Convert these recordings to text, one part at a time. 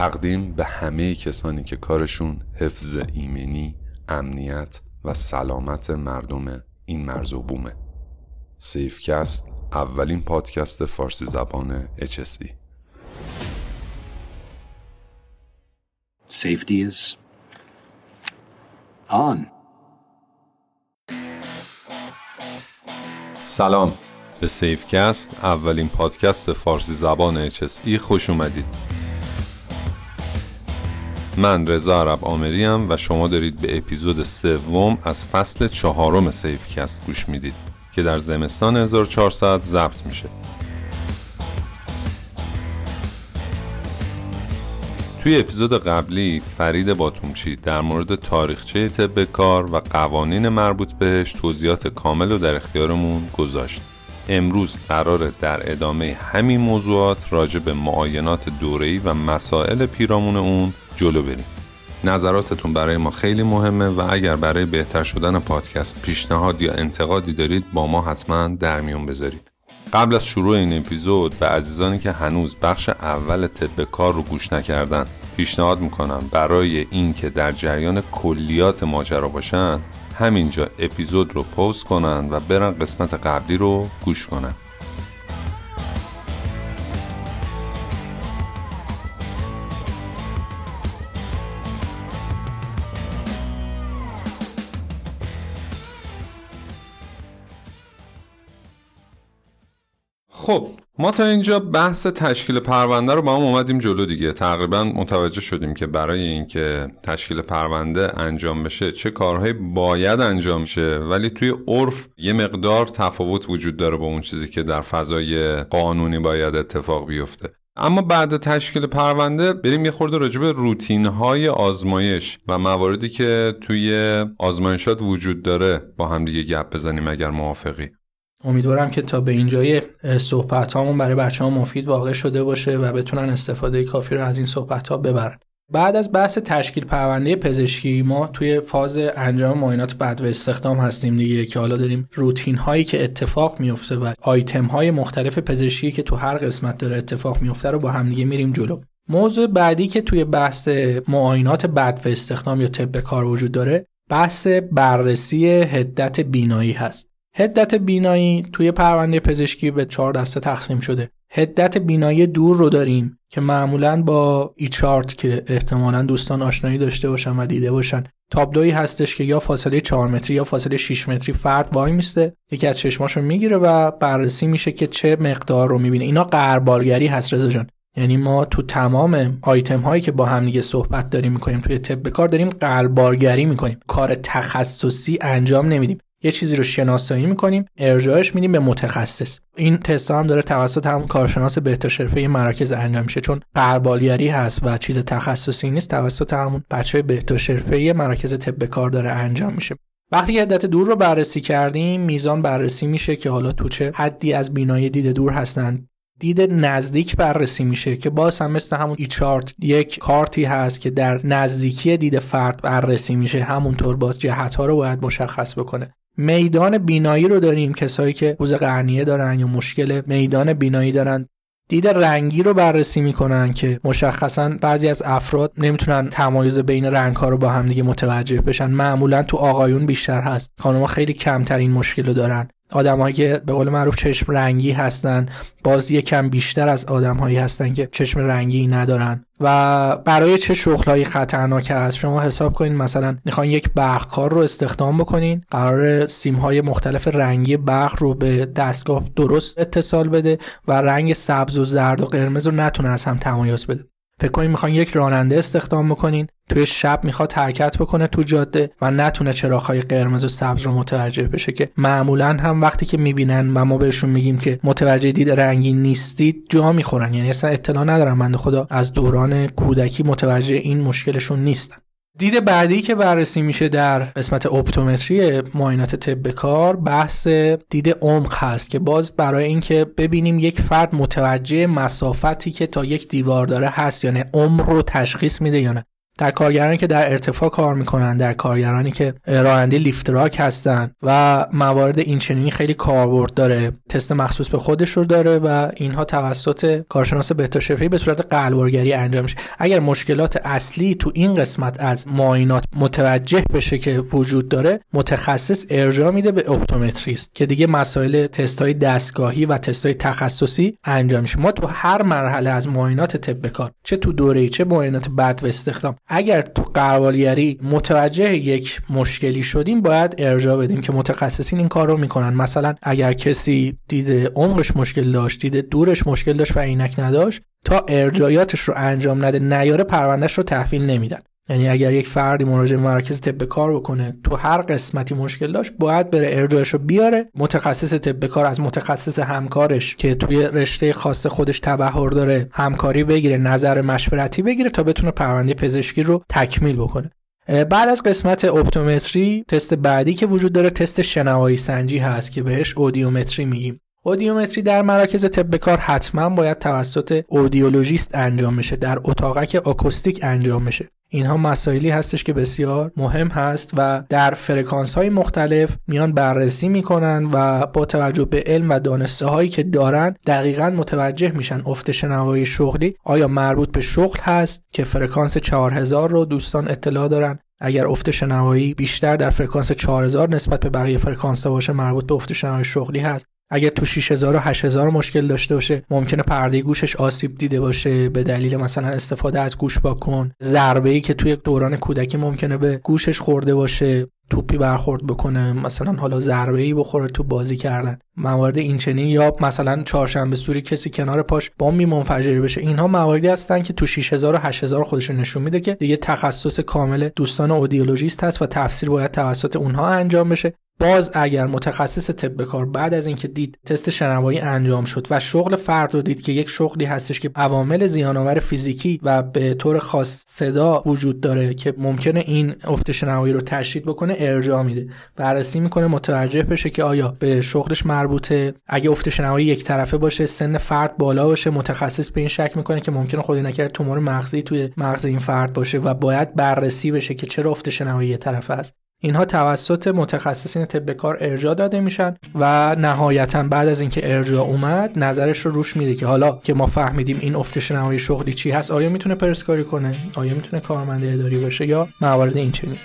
تقدیم به همه کسانی که کارشون حفظ ایمنی، امنیت و سلامت مردم این مرز و بومه. سیف‌کست اولین پادکست فارسی زبان HSE. Safety is on. سلام. به سیف‌کست اولین پادکست فارسی زبان HSE خوش اومدید. من رضا عرب آمریم و شما دارید به اپیزود سوم از فصل چهارم سیفکست گوش می‌دید که در زمستان 1400 ضبط میشه. توی اپیزود قبلی فرید باتومچی در مورد تاریخچه طب کار و قوانین مربوط بهش توضیحات کامل رو در اختیارمون گذاشت. امروز قراره در ادامه همین موضوعات راجع به معاینات دوره‌ای و مسائل پیرامون اون جلو بریم. نظراتتون برای ما خیلی مهمه و اگر برای بهتر شدن پادکست پیشنهاد یا انتقادی دارید با ما حتما در میون بذارید. قبل از شروع این اپیزود به عزیزانی که هنوز بخش اول طب کار رو گوش نکردن پیشنهاد می‌کنم برای اینکه در جریان کلیات ماجرا باشن همینجا اپیزود رو پست کنن و برن قسمت قبلی رو گوش کنن. خب ما تا اینجا بحث تشکیل پرونده رو با هم اومدیم جلو دیگه. تقریبا متوجه شدیم که برای اینکه تشکیل پرونده انجام بشه چه کارهایی باید انجام شه. ولی توی عرف یه مقدار تفاوت وجود داره با اون چیزی که در فضای قانونی باید اتفاق بیفته. اما بعد تشکیل پرونده بریم یه خورده راجع به روتین های آزمایش و مواردی که توی آزمایشات وجود داره با هم دیگه گپ بزنیم اگر موافقی. امیدوارم که تا به اینجای صحبت هامون برای بچه ها مفید واقع شده باشه و بتونن استفاده کافی رو از این صحبت ها ببرن. بعد از بحث تشکیل پرونده پزشکی ما توی فاز انجام معاینات بعد و استخدام هستیم دیگه که حالا داریم روتین هایی که اتفاق میفته و آیتم های مختلف پزشکی که تو هر قسمت داره اتفاق میفته رو با هم دیگه میریم جلو. موضوع بعدی که توی بحث معاینات بعد و استخدام یا طب کار وجود داره بحث بررسی هدت بینایی هست. هدت بینایی توی پرونده پزشکی به چهار دسته تقسیم شده. هدت بینایی دور رو داریم که معمولا با ایچارت که احتمالا دوستان آشنایی داشته باشن و دیده باشن. تابلویی هستش که یا فاصله 4 متری یا فاصله 6 متری فرد وای میسته. یکی از چشماشو می‌گیره و بررسی میشه که چه مقدار رو می‌بینه. اینا قربالگری هست رضا جان. یعنی ما تو تمام آیتم هایی که با هم دیگه صحبت داریم می‌کنیم توی طب کار داریم قربالگری می‌کنیم. کار تخصصی انجام نمیدیم. یه چیزی رو شناسایی می‌کنیم ارجاعش میدیم به متخصص. این تست هم داره توسط هم کارشناس بهداشت مراکز انجام میشه. چون قربالگری هست و چیز تخصصی نیست توسط همون بچه بهداشت مراکز طب کار داره انجام میشه. وقتی که عدت دور رو بررسی کردیم میزان بررسی میشه که حالا تو چه حدی از بینایی دید دور هستند دید نزدیک بررسی میشه که باز هم مثل همون ای چارت یک کارتی هست که در نزدیکی دید فرد بررسی میشه. همونطور باز جهت ها رو باید مشخص بکنه. میدان بینایی رو داریم کسایی که پوز قرنیه دارن یا مشکل میدان بینایی دارن. دید رنگی رو بررسی می‌کنن که مشخصا بعضی از افراد نمی‌تونن تمایز بین رنگ ها رو با هم دیگه متوجه بشن. معمولا تو آقایون بیشتر هست. خانمها خیلی کمتر این مشکل رو دارن. آدمایی که به قول معروف چشم رنگی هستن باز یکم بیشتر از آدمهایی هستن که چشم رنگی ندارن. و برای چه شغلهایی خطرناک هست شما حساب کنید مثلا می‌خواین یک برقکار رو استخدام بکنین قرار سیمهای مختلف رنگی برق رو به دستگاه درست اتصال بده و رنگ سبز و زرد و قرمز رو نتونه از هم تمایز بده. فکر کنید می‌خواین یک راننده استخدام بکنین توی شب می‌خواد حرکت بکنه تو جاده و نتونه چراغهای قرمز و سبز رو متوجه بشه که معمولا هم وقتی که می‌بینن و ما بهشون میگیم که متوجه دید رنگی نیستید جا می‌خورن. یعنی اصلا اطلاع ندارن بنده خدا از دوران کودکی متوجه این مشکلشون نیستن. دید بعدی که بررسی میشه در قسمت اپتومتری معاینات طب کار بحث دید عمق هست که باز برای اینکه ببینیم یک فرد متوجه مسافتی که تا یک دیوار داره هست یا نه عمق رو تشخیص میده یا نه. در کارگرانی که در ارتفاع کار می‌کنن در کارگرانی که راننده لیفتراک هستن و موارد این چنینی خیلی کاربرد داره تست مخصوص به خودش رو داره و اینها توسط کارشناس بهداشت به صورت غربالگری انجام میشه. اگر مشکلات اصلی تو این قسمت از معاینات متوجه بشه که وجود داره متخصص ارجاع میده به اپتومتریست که دیگه مسائل تست های دستگاهی و تست های تخصصی انجام میشه. ما تو هر مرحله از معاینات طب کار چه تو دوره چه معاینات بعد و استخدام اگر تو قربالگری متوجه یک مشکلی شدیم باید ارجاع بدیم که متخصصین این کار رو می‌کنن. مثلا اگر کسی دیده عمقش مشکل داشت دیده دورش مشکل داشت و عینک نداشت تا ارجایاتش رو انجام نده نیاره پروندهش رو تحویل نمیدن. یعنی اگر یک فردی مراجعه مرکز طب کار بکنه تو هر قسمتی مشکل داشت باید بره ارجاعش رو بیاره. متخصص طب کار از متخصص همکارش که توی رشته خاص خودش تبهر داره همکاری بگیره نظر مشورتی بگیره تا بتونه پرونده پزشکی رو تکمیل بکنه. بعد از قسمت اپتومتری تست بعدی که وجود داره تست شنوایی سنجی هست که بهش اودیومتری میگیم. اودیومتری در مراکز طب کار حتما باید توسط اودیولوژیست انجام بشه در اتاقک آکوستیک انجام بشه. اینها مسائلی هستش که بسیار مهم هست و در فرکانس های مختلف میان بررسی می‌کنن و با توجه به علم و دانسته هایی که دارن دقیقا متوجه میشن افت شنوایی شغلی آیا مربوط به شغل هست که فرکانس 4000 رو دوستان اطلاع دارن؟ اگر افت شنوایی بیشتر در فرکانس 4000 نسبت به بقیه فرکانس ها باشه مربوط به افت شنوایی شغلی هست. اگر تو 6000 و 8000 مشکل داشته باشه ممکنه پرده گوشش آسیب دیده باشه به دلیل مثلا استفاده از گوش کن. ضربه ای که توی دوران کودکی ممکنه به گوشش خورده باشه توپی برخورد بکنه مثلا حالا ضربه ای بخوره تو بازی کردن. موارد این چنین یا مثلا چهارشنبه سوری کسی کنار پاش بمبی منفجر بشه. اینها مواردی هستن که تو 6000 و 8000 خودشون نشون میده که دیگه تخصص کامل دوستان اودیولوژیست هست و تفسیر باید توسط اونها انجام بشه. باز اگر متخصص طب کار بعد از اینکه دید تست شنوایی انجام شد و شغل فرد رو دید که یک شغلی هستش که عوامل زیانآور فیزیکی و به طور خاص صدا وجود داره که ممکنه این افت شنوایی رو تشدید بکنه ارجاع میده. بررسی می‌کنه متوجه بشه که آیا به شغلش مربوطه. اگه افت شنوایی یک طرفه باشه سن فرد بالا باشه متخصص به این شک می‌کنه که ممکنه خودی نکرده تومور مغزی توی مغز این فرد باشه و باید بررسی بشه که چرا افت شنوایی طرفه است. اینها توسط متخصصین طب کار ارجاع داده میشن و نهایتا بعد از اینکه ارجاع اومد نظرش رو روش میده که حالا که ما فهمیدیم این افت شنوایی شغلی چی هست آیا می‌تونه پرسکاری کنه؟ آیا می‌تونه کارمند اداری باشه یا موارد این چنین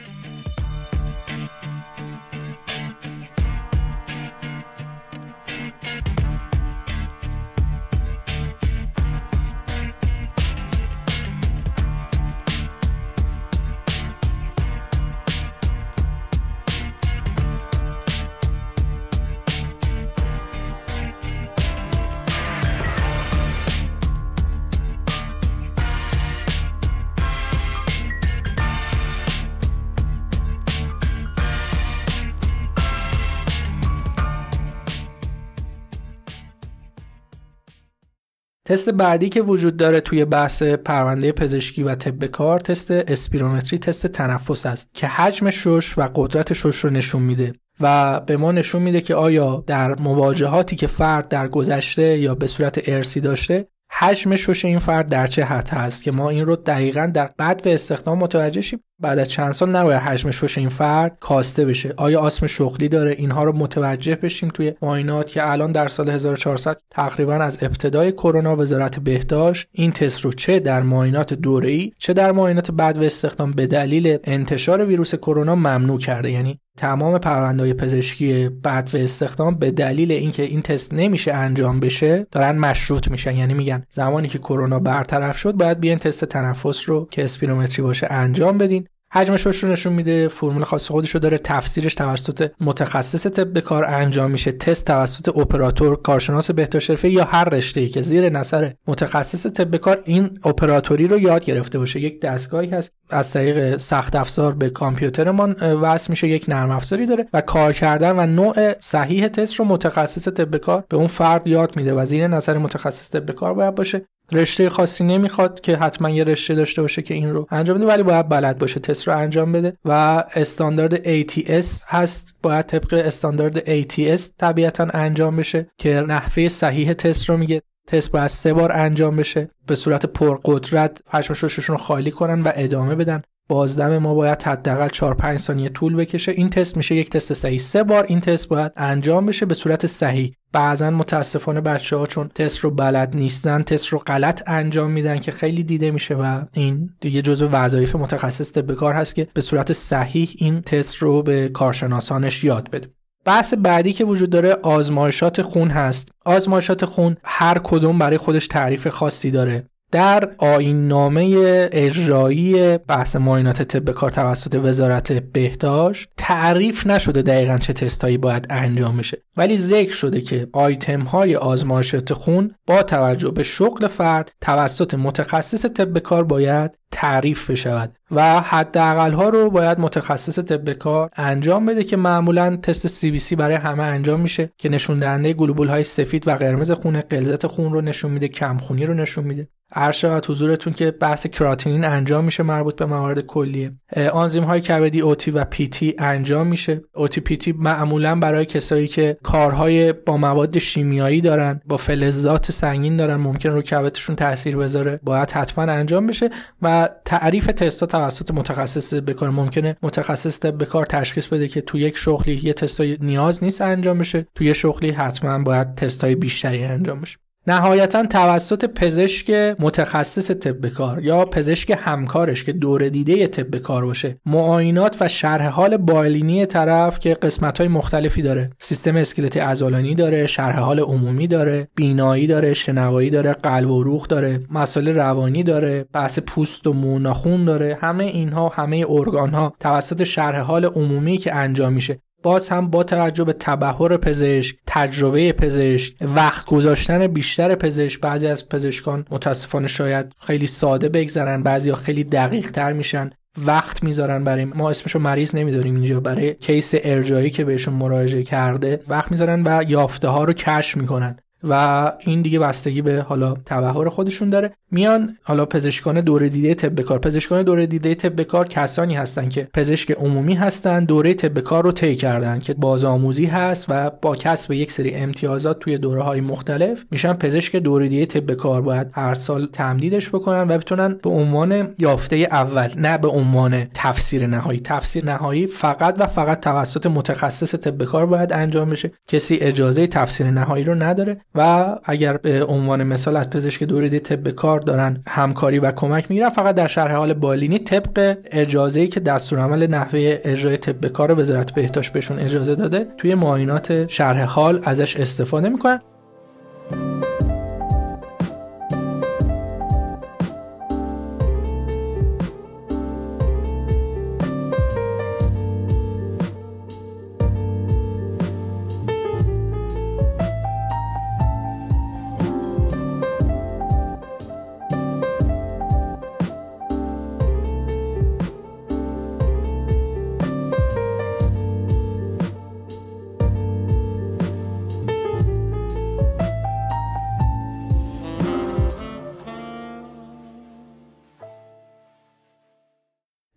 تست بعدی که وجود داره توی بحث پرونده پزشکی و طب کار تست اسپیرومتری تست تنفس است که حجم شش و قدرت شش رو نشون میده و به ما نشون میده که آیا در مواجهاتی که فرد در گذشته یا به صورت ارسی داشته حجم شش این فرد در چه حد هست که ما این رو دقیقا در بعد به استخدام متوجه شیم؟ بعد از چند سال نباید حجم شش این فرد کاسته بشه. آیا آسم شغلی داره؟ اینها رو متوجه بشیم توی معاینات که الان در سال 1400 تقریبا از ابتدای کرونا وزارت بهداشت این تست رو چه در معاینات دوره‌ای چه در معاینات بعد به استخدام به دلیل انتشار ویروس کرونا ممنوع کرده. یعنی تمام پروندهای پزشکی بعد و استخدام به دلیل اینکه این تست نمیشه انجام بشه دارن مشروط میشن. یعنی میگن زمانی که کرونا برطرف شد باید بیاین تست تنفس رو که اسپیرومتری باشه انجام بدین. حجمش رو نشون میده فرمول خاص خودش رو داره تفسیرش توسط متخصص طب کار انجام میشه تست توسط اپراتور کارشناس بهداشت یا هر رشته ای که زیر نظر متخصص طب کار این اپراتوری رو یاد گرفته باشه. یک دستگاهی هست از طریق سخت افزار به کامپیوترمان وصل میشه یک نرم افزاری داره و کار کردن و نوع صحیح تست رو متخصص طب کار به اون فرد یاد میده و زیر نظر متخصص طب کار باید باشه. رشته خاصی نمی‌خواد که حتما یه رشته داشته باشه که این رو انجام بده ولی باید بلد باشه تست رو انجام بده. و استاندارد ATS هست. باید طبق استاندارد ATS طبیعتا انجام بشه که نحوه صحیح تست رو میگه. تست باید سه بار انجام بشه. به صورت پرقدرت پشم شششون رو خالی کنن و ادامه بدن. بازدم ما باید حداقل 4 5 ثانیه طول بکشه. این تست میشه یک تست صحیح. سه بار این تست باید انجام بشه به صورت صحیح. بعضا متاسفانه بچه ها چون تست رو بلد نیستن تست رو غلط انجام میدن که خیلی دیده میشه و این دیگه جزو وظایف متخصص طب کار هست که به صورت صحیح این تست رو به کارشناسانش یاد بده. بحث بعدی که وجود داره آزمایشات خون هست. آزمایشات خون هر کدوم برای خودش تعریف خاصی داره. در آین نامه اجرایی بحث معاینات طب کار توسط وزارت بهداشت تعریف نشده دقیقا چه تستایی باید انجام بشه. ولی ذکر شده که آیتم های آزمایشات خون با توجه به شغل فرد توسط متخصص طب کار باید تعریف بشود و حداقل ها رو باید متخصص طب کار انجام بده که معمولا تست CBC برای همه انجام میشه که نشون دهنده گلوبول های سفید و قرمز خون غلظت خون رو نشون میده کمخونی رو نشون میده. عرض شود حضورتون که بحث کراتینین انجام میشه مربوط به موارد کلیه. آنزیم های کبدی اوتی و پیتی انجام میشه. اوتی پیتی معمولا برای کسایی که کارهای با مواد شیمیایی دارن با فلزات سنگین دارن ممکن رو کبدشون تاثیر بذاره باید حتما انجام بشه و تعریف تستا توسط متخصص بکار ممکنه متخصص طب کار تشخیص بده که تو یک شغلی یه تستای نیاز نیست انجام بشه تو یه شغلی حتما باید تستای بیشتری انجام بشه. نهایتا توسط پزشک متخصص طب کار یا پزشک همکارش که دور دیده طب کار باشه معاینات و شرح حال بالینی طرف که قسمت های مختلفی داره. سیستم اسکلتی عضلانی داره شرح حال عمومی داره بینایی داره شنوایی داره قلب و روح داره مسائل روانی داره بحث پوست و مو ناخون داره. همه اینها همه ارگان ها توسط شرح حال عمومی که انجام میشه. باز هم با توجه به تبهر پزشک تجربه پزشک وقت گذاشتن بیشتر پزشک بعضی از پزشکان متاسفانه شاید خیلی ساده بگذرن بعضی ها خیلی دقیق تر میشن وقت می‌ذارن برای ما. اسمشو مریض نمی‌ذاریم اینجا برای کیس ارجایی که بهشون مراجعه کرده وقت می‌ذارن و یافته ها رو کشف می‌کنن. و این دیگه بستگی به حالا تبهر خودشون داره. میان حالا پزشکان دوره دیده طب کار. پزشکان دوره دیده طب کار کسانی هستن که پزشک عمومی هستن دوره طب کار رو طی کردن که بازآموزی هست و با کسب یک سری امتیازات توی دوره های مختلف میشن پزشک دوره دیده طب کار. باید هر سال تمدیدش بکنن و بتونن به عنوان یافته اول نه به عنوان تفسیر نهایی. تفسیر نهایی فقط و فقط توسط متخصص طب کار باید انجام بشه. کسی اجازه تفسیر نهایی رو نداره و اگر به عنوان مثال از پزشک دوره دیده طب کار دارن همکاری و کمک می‌گیرن فقط در شرح حال بالینی طبق اجازه که دستورالعمل نحوه اجرای طب کار وزارت بهداشت بهشون اجازه داده توی معاینات شرح حال ازش استفاده می‌کنن.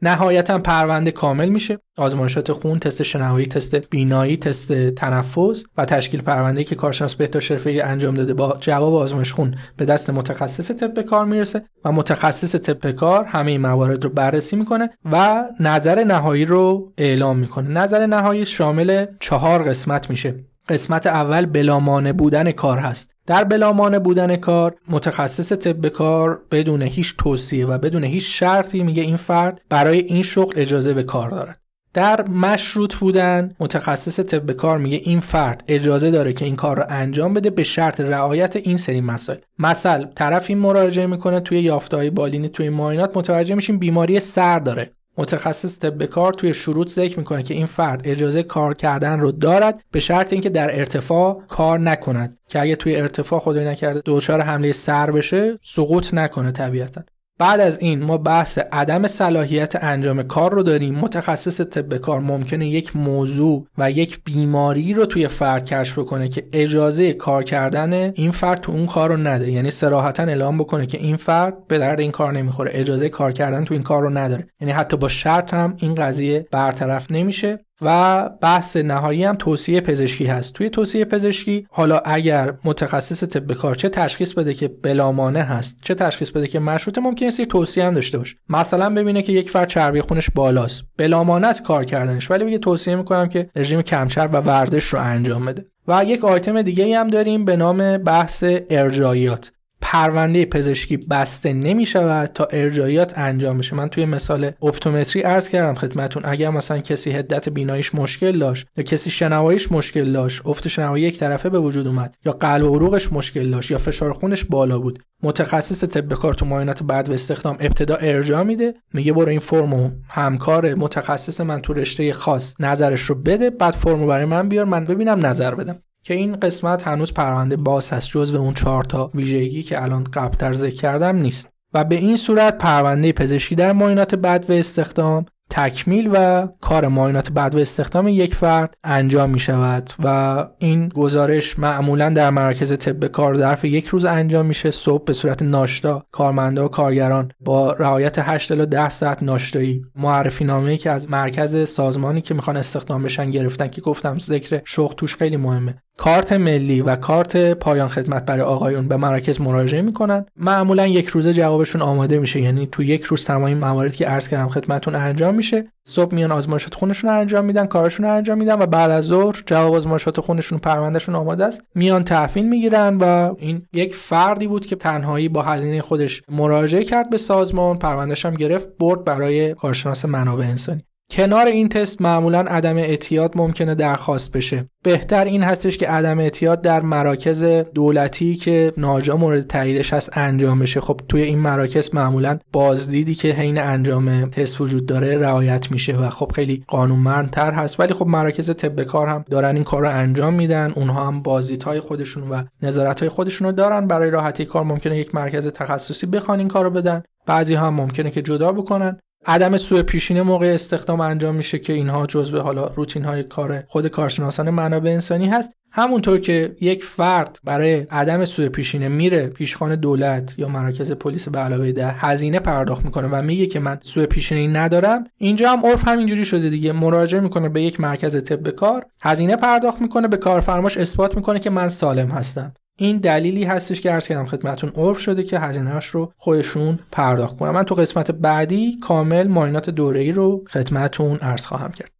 نهایتا پرونده کامل میشه. آزمایشات خون تست شنوایی تست بینایی تست تنفس و تشکیل پرونده که کارشناس بهداشت حرفه‌ای انجام داده با جواب آزمایش خون به دست متخصص طب کار می‌رسه و متخصص طب کار همه این موارد رو بررسی می‌کنه و نظر نهایی رو اعلام می‌کنه. نظر نهایی شامل چهار قسمت میشه. قسمت اول بلامانه بودن کار هست. در بلامانه بودن کار متخصص طب کار بدون هیچ توصیه و بدون هیچ شرطی میگه این فرد برای این شغل اجازه به کار دارد. در مشروط بودن متخصص طب کار میگه این فرد اجازه داره که این کار رو انجام بده به شرط رعایت این سری مسائل. مثل طرف این مراجعه می‌کنه توی یافته‌های بالینی توی معاینات متوجه میشیم بیماری سر داره. متخصص طب کار توی شروط ذکر می‌کنه که این فرد اجازه کار کردن رو دارد به شرط اینکه در ارتفاع کار نکند. که اگه توی ارتفاع خدای نکرده دچار حمله سر بشه سقوط نکنه طبیعتا. بعد از این ما بحث عدم صلاحیت انجام کار رو داریم. متخصص طب کار ممکنه یک موضوع و یک بیماری رو توی فرد کشف کنه که اجازه کار کردن این فرد تو اون کار رو نده. یعنی صراحتا اعلام بکنه که این فرد به درد این کار نمی‌خوره. اجازه کار کردن تو این کار رو نداره. یعنی حتی با شرط هم این قضیه برطرف نمیشه. و بحث نهایی هم توصیه پزشکی هست. توی توصیه پزشکی حالا اگر متخصص طب کار چه تشخیص بده که بلامانه هست چه تشخیص بده که مشروطه ممکنه یه توصیه هم داشته باشه. مثلا ببینه که یک فرد چربی خونش بالاست. بلامانه است کار کردنش ولی بگه توصیه می‌کنم که رژیم کمچرب و ورزش رو انجام بده. و یک آیتم دیگه هم داریم به نام بحث ارجاییات پرونده پزشکی بسته نمی شود تا ارجایات انجام بشه. من توی مثال اپتومتری عرض کردم خدمتون اگر مثلا کسی هدت بیناییش مشکل داشت یا کسی شنواییش مشکل داشت افت شنوایی یک طرفه به وجود اومد یا قلب و عروقش مشکل داشت یا فشار خونش بالا بود متخصص طب کار تو معاینات بعد و استخدام ابتدا ارجاع میده میگه برو این فرمو همکار متخصص من تو رشته خاص نظرش رو بده بعد فرمو برای من بیار من ببینم نظر بدم. که این قسمت هنوز پرونده باز هست جز به اون چهار تا ویژگی که الان قبلتر ذکر کردم نیست. و به این صورت پرونده پزشکی در معاینات بد و استخدام تکمیل و کار معاینات بعد و استخدام یک فرد انجام می شود و این گزارش معمولا در مراکز طب کار ظرف یک روز انجام میشه. صبح به صورت ناشتا کارمندا و کارگران با رعایت 8 الی 10 ساعت ناشتایی. معرفی نامه‌ای که از مرکز سازمانی که می‌خوان استخدام بشن گرفتن که گفتم ذکر شغل توش خیلی مهمه. کارت ملی و کارت پایان خدمت برای آقایون به مراکز مراجعه می‌کنن. معمولا یک روزه جوابشون آماده میشه. یعنی تو یک روز تمام مواردی که عرض کردم خدمتون انجام میشه. صبح میان آزمایشات خونشون رو انجام میدن کارشون رو انجام میدن و بعد از ظهر جواب آزمایشات خونشون پروندهشون آماده است. میان تحویل می‌گیرن و این یک فردی بود که تنهایی با هزینه خودش مراجعه کرد به سازمان. پروندهش هم گرفت برد برای کارشناس منابع انسانی. کنار این تست معمولا عدم اعتیاد ممکنه درخواست بشه. بهتر این هستش که عدم اعتیاد در مراکز دولتی که ناجا مورد تاییدش هست انجام بشه. خب توی این مراکز معمولا بازدیدی که حین انجام تست وجود داره رعایت میشه و خب خیلی قانونمندتر هست. ولی خب مراکز طب کار هم دارن این کار رو انجام میدن. اونها هم بازدیدهای خودشون و نظارت خودشون رو دارن. برای راحتی کار ممکنه یک مرکز تخصصی بخوان این کارو بدن. بعضی هم ممکنه که جدا بکنن. عدم سوء پیشینه موقع استخدام انجام میشه که اینها جزء حالا روتین های کار خود کارشناسان منابع انسانی هست. همونطور که یک فرد برای عدم سوء پیشینه میره پیشخان دولت یا مراکز پلیس به علاوه ده هزینه پرداخت می‌کنه و میگه که من سوء پیشینه ندارم اینجا هم عرف همینجوری شده دیگه. مراجعه می‌کنه به یک مرکز طب کار هزینه پرداخت می‌کنه به کارفرماش اثبات می‌کنه که من سالم هستم. این دلیلی هستش که عرض کردم خدمتتون عرف شده که هزینهاش رو خودشون پرداخت کنن. من تو قسمت بعدی کامل معاینات دوره ای رو خدمتتون عرض خواهم کرد.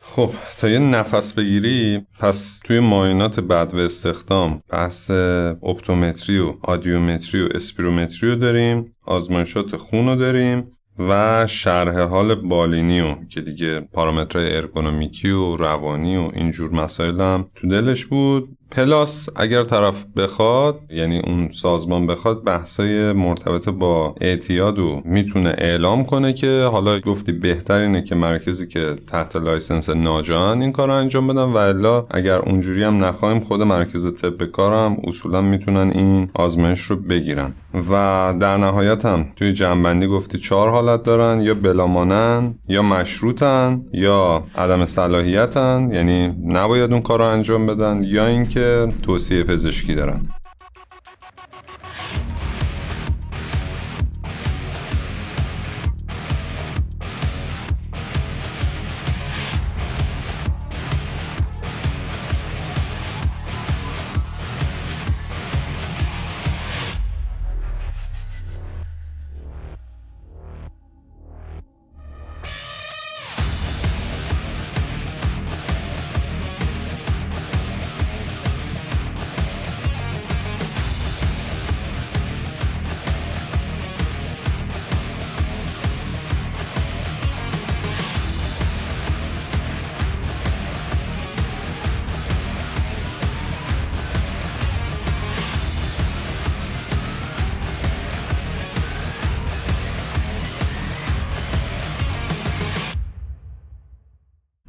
خب تا یه نفس بگیری پس توی معاینات بدو استخدام بحث اپتومتری و اودیومتری و اسپیرومتری رو داریم آزمایشات خون رو داریم و شرح حال بالینی و که دیگه پارامترهای ارگونومیکی و روانی و اینجور مسائل هم تو دلش بود. plus اگر طرف بخواد یعنی اون سازمان بخواد بحثای مرتبط با اعتیاد و می‌تونه اعلام کنه که حالا گفتی بهتر اینه که مرکزی که تحت license ناجا این کار رو انجام بدن و الا اگر اونجوری هم نخواهیم خود مرکز طب کارم اصولا می‌تونن این آزمایش رو بگیرن. و در نهایت هم توی جنبندی گفتی چهار حالت دارن یا بلامانن یا مشروطن یا عدم صلاحیتن یعنی نباید اون کار رو انجام بدن یا اینکه که توصیه پزشکی دارن.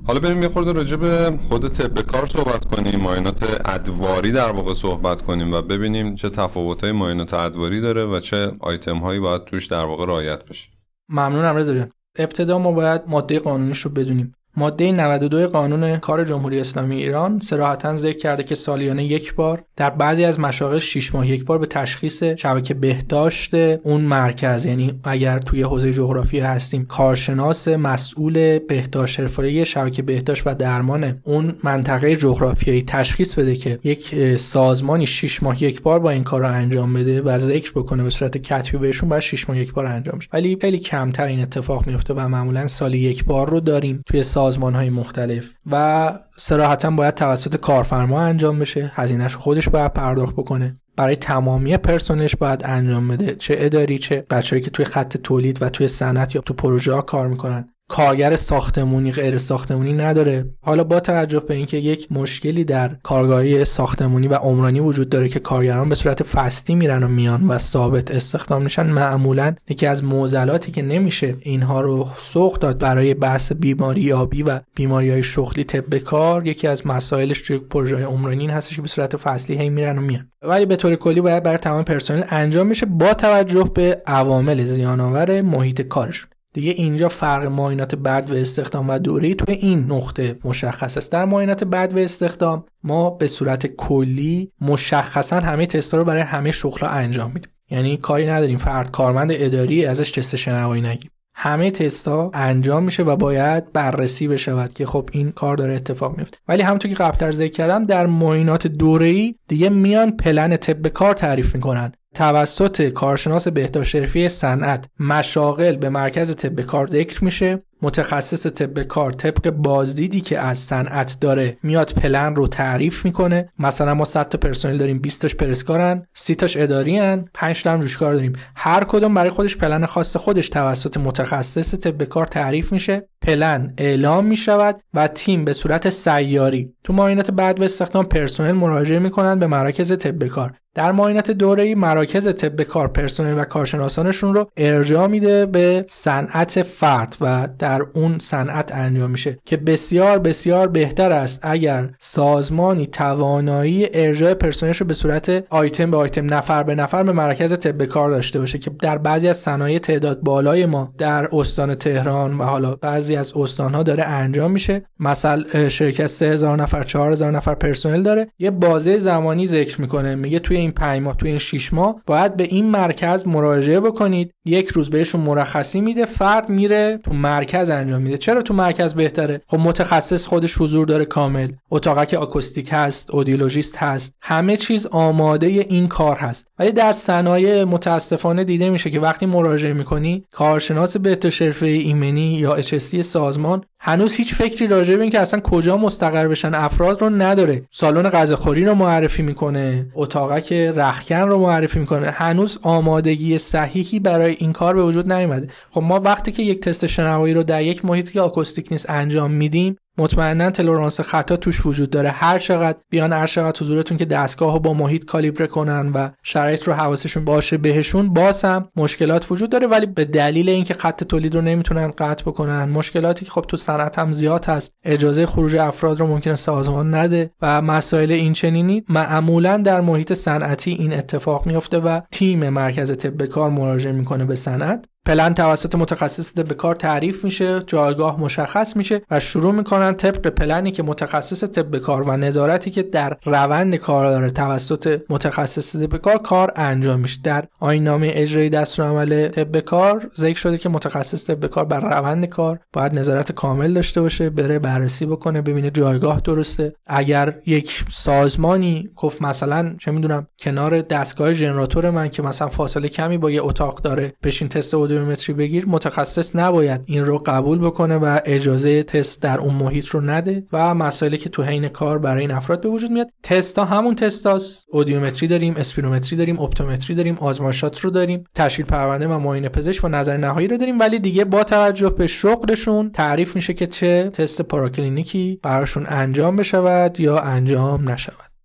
حالا بریم یه خورده راجع به خود طب کار صحبت کنیم ماینات ادواری در واقع صحبت کنیم و ببینیم چه تفاوت‌های ماینات ادواری داره و چه آیتم هایی باید توش در واقع رعایت بشه. ممنونم رضا جان. ابتدا ما باید ماده قانونیش رو بدونیم. ماده 92 قانون کار جمهوری اسلامی ایران صراحتا ذکر کرده که سالیانه یک بار در بعضی از مشاغل 6 ماه یک بار به تشخیص شبکه بهداشت اون مرکز. یعنی اگر توی حوزه جغرافی هستیم کارشناس مسئول بهداشت حرفه‌ای شبکه بهداشت و درمان اون منطقه جغرافیایی تشخیص بده که یک سازمانی 6 ماه یک بار با این کار رو انجام بده و ذکر بکنه به صورت کتبی بهشون بعد 6 ماه یک بار انجام شه ولی خیلی کمتر این اتفاق میفته و معمولا سالی یک بار رو داریم. توی سازمان های مختلف و سراحتا باید توسط کارفرما انجام بشه هزینهش خودش باید پرداخت بکنه. برای تمامی پرسنلش باید انجام بده چه اداری چه بچههایی که توی خط تولید و توی صنعت یا تو پروژه ها کار می‌کنن. کارگر ساختمونی غیر ساختمونی نداره. حالا با توجه به اینکه یک مشکلی در کارگاهی ساختمونی و عمرانی وجود داره که کارگران به صورت فستی میرن و میان و ثابت استخدام میشن معمولا یکی از معضلاتی که نمیشه اینها رو سوق داد برای بحث بیماری آبی و بیماری های شغلی طب کار یکی از مسائلش توی پروژه عمرانی این هستش که به صورت فصلی هی میرن و میان. ولی به طور کلی باید برای تمام پرسنل انجام میشه با توجه به عوامل زیانآور محیط کارشون. دیگه اینجا فرق معاینات بد و استخدام و دوره توی این نقطه مشخص است. در معاینات بد و استخدام ما به صورت کلی مشخصا همه تستا رو برای همه شغل انجام میدیم. یعنی کاری نداریم. فرد کارمند اداری ازش تست شنوایی نگیم. همه تستا انجام میشه و باید بررسی بشود که خب این کار داره اتفاق میفته. ولی همونطور که قبلتر ذکر کردم در معاینات دوره‌ای دیگه میان پلن طب کار تعریف می‌کنن. توسط کارشناس بهداشت حرفی صنعت مشاغل به مرکز طب کار ذکر میشه متخصص طب کار طبق بازدیدی که از صنعت داره میاد پلن رو تعریف می‌کنه. مثلا ما 100 تا پرسنل داریم 20 تاش پرسکارن 30 تاش اداری ان 5 تا هم جوشکار داریم. هر کدوم برای خودش پلن خاص خودش توسط متخصص طب کار تعریف میشه. پلن اعلام می‌شود و تیم به صورت سیاری تو معاینات بعد به استخدام پرسنل مراجعه می‌کنن به مراکز طب کار. در معاینات دوره‌ای مراکز طب کار پرسنل و کارشناسانشون رو ارجاع میده به صنعت فرد و در اون صنعت انجام میشه که بسیار بسیار بهتر است اگر سازمانی توانایی ارجاع پرسنلش رو به صورت آیتم به آیتم نفر به نفر به مرکز طب کار داشته باشه که در بعضی از صنایع تعداد بالای ما در استان تهران و حالا بعضی از استانها داره انجام میشه. مثلا شرکت 3000 نفر 4000 نفر پرسنل داره. یه بازه زمانی ذکر می‌کنه میگه توی این 5 ماه توی این 6 ماه باید به این مرکز مراجعه بکنید. یک روز بهشون مرخصی میده فرد میره تو مرکز انجام میده. چرا تو مرکز بهتره؟ خب متخصص خودش حضور داره کامل. اتاقک آکوستیک هست اودیولوژیست هست. همه چیز آماده این کار هست. ولی در صنایع متاسفانه دیده میشه که وقتی مراجعه می‌کنی کارشناس بهداشت حرفه‌ای ایمنی یا HSC سازمان هنوز هیچ فکری راجع به اینکه اصلا کجا مستقر بشن افراد رو نداره. سالن غذاخوری رو معرفی می‌کنه. اتاقک رخکن رو معرفی می‌کنه. هنوز آمادگی صحیحی برای این کار به وجود نیومده. خب ما وقتی که یک تست شنوایی رو در یک محیطی که آکوستیک نیست انجام میدیم مطمئنا تلورانس خطا توش وجود داره. هر چقدر بیان هر چقدر حضورتون که دستگاه رو با محیط کالیبره کنن و شرایط رو حواسشون باشه بهشون باز هم مشکلات وجود داره. ولی به دلیل اینکه خط تولید رو نمی‌تونن قطع بکنن مشکلاتی که خب تو صنعت هم زیاد هست اجازه خروج افراد رو ممکنه سازمان نده و مسائل این چنینی معمولا در محیط صنعتی این اتفاق میفته و تیم مرکز طب کار مراجعه می‌کنه به صنعت. پلن توسط متخصص به کار تعریف میشه جایگاه مشخص میشه و شروع می‌کنن طبق پلنی که متخصص طب کار و نظارتی که در روند کار داره توسط متخصص طب کار کار انجام میشه. در آینامه اجرایی دستورالعمل طب کار ذکر شده که متخصص طب کار بر روند کار باید نظارت کامل داشته باشه بره بررسی بکنه ببینه جایگاه درسته. اگر یک سازمانی گفت مثلا چه می‌دونم کنار دستگاه ژنراتور من که مثلا فاصله کمی با یه اتاق داره بشین تست اودیومتری بگیر متخصص نباید این رو قبول بکنه و اجازه تست در اون محیط رو نده و مسائلی که تو حین کار برای این افراد به وجود میاد. تستا همون تستاست. اودیومتری داریم اسپیرومتری داریم اپتومتری داریم آزمایشات رو داریم. تشکیل پرونده و معاینه پزشک و نظر نهایی رو داریم ولی دیگه با توجه به شغلشون تعریف میشه که چه تست پاراکلینیکی براشون انجام بشود یا انجام نشود.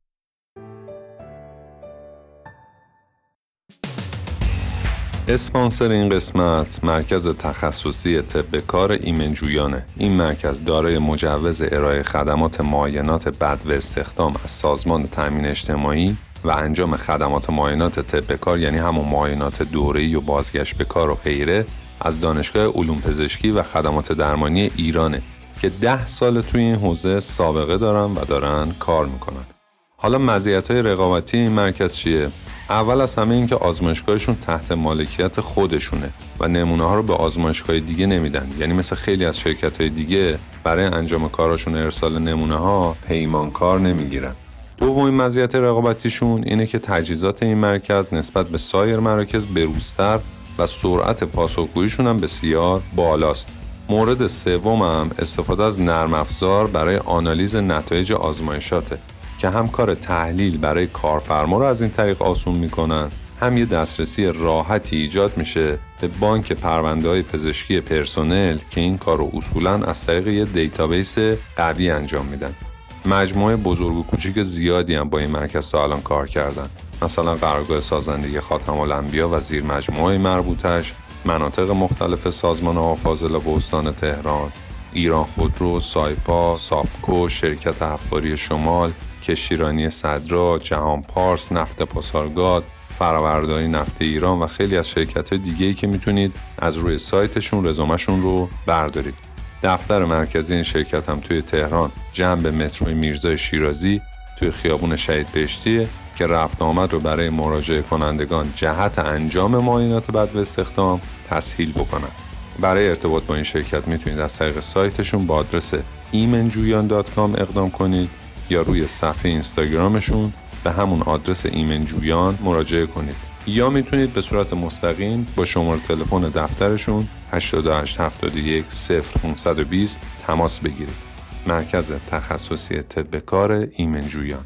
اسپانسر این قسمت مرکز تخصصی طب کار ایمنجویانه این مرکز دارای مجوز ارائه خدمات معاینات بد و استخدام از سازمان تامین اجتماعی و انجام خدمات معاینات طب کار یعنی همون معاینات دوره‌ای و بازگشت به کار و غیره از دانشگاه علوم پزشکی و خدمات درمانی ایرانه که ده سال توی این حوزه سابقه دارن و دارن کار می‌کنن. حالا مزیت های رقابتی این مرکز چیه؟ اول از همه این که آزمایشگاهشون تحت مالکیت خودشونه و نمونه ها رو به آزمایشگاه دیگه نمیدن. یعنی مثل خیلی از شرکت های دیگه برای انجام کاراشون ارسال نمونه ها پیمانکار نمی‌گیرن. دومین مزیت رقابتیشون اینه که تجهیزات این مرکز نسبت به سایر مراکز بروزتر و سرعت پاسخگوییشون هم بسیار بالاست. مورد سوم استفاده از نرم افزار برای آنالیز نتایج آزمایشاته. که هم کار تحلیل برای کارفرما رو از این طریق آسون می‌کنن هم یه دسترسی راحتی ایجاد میشه به بانک پرونده های پزشکی پرسنل که این کار رو اصولا از طریق یه database قوی انجام میدن. مجموعه بزرگ و کوچیک زیادی هم با این مرکز تا الان کار کردن. مثلا قرارگاه سازندگی خاتم الانبیا و زیر مجموعه مربوطش مناطق مختلف سازمان آفاضل و استان تهران. ایران خودرو، سایپا، سابکو، شرکت حفاری شمال، کشیرانی صدرا، جهان پارس، نفت پاسارگاد، فرآوردهای نفت ایران و خیلی از شرکت های دیگه ای که می‌تونید از روی سایتشون رزومشون رو بردارید. دفتر مرکزی این شرکت هم توی تهران جنب مترو میرزای شیرازی توی خیابون شهید بهشتیه که رفت آمد رو برای مراجعه کنندگان جهت انجام معاینات بد و استخدام تسهیل بکنن. برای ارتباط با این شرکت می‌تونید از طریق سایتشون با آدرس ایمنجویان.com اقدام کنید یا روی صفحه اینستاگرامشون به همون آدرس ایمنجویان مراجعه کنید. یا می‌تونید به صورت مستقیم با شماره تلفن دفترشون 8871 0520 تماس بگیرید. مرکز تخصصی طب کار ایمنجویان.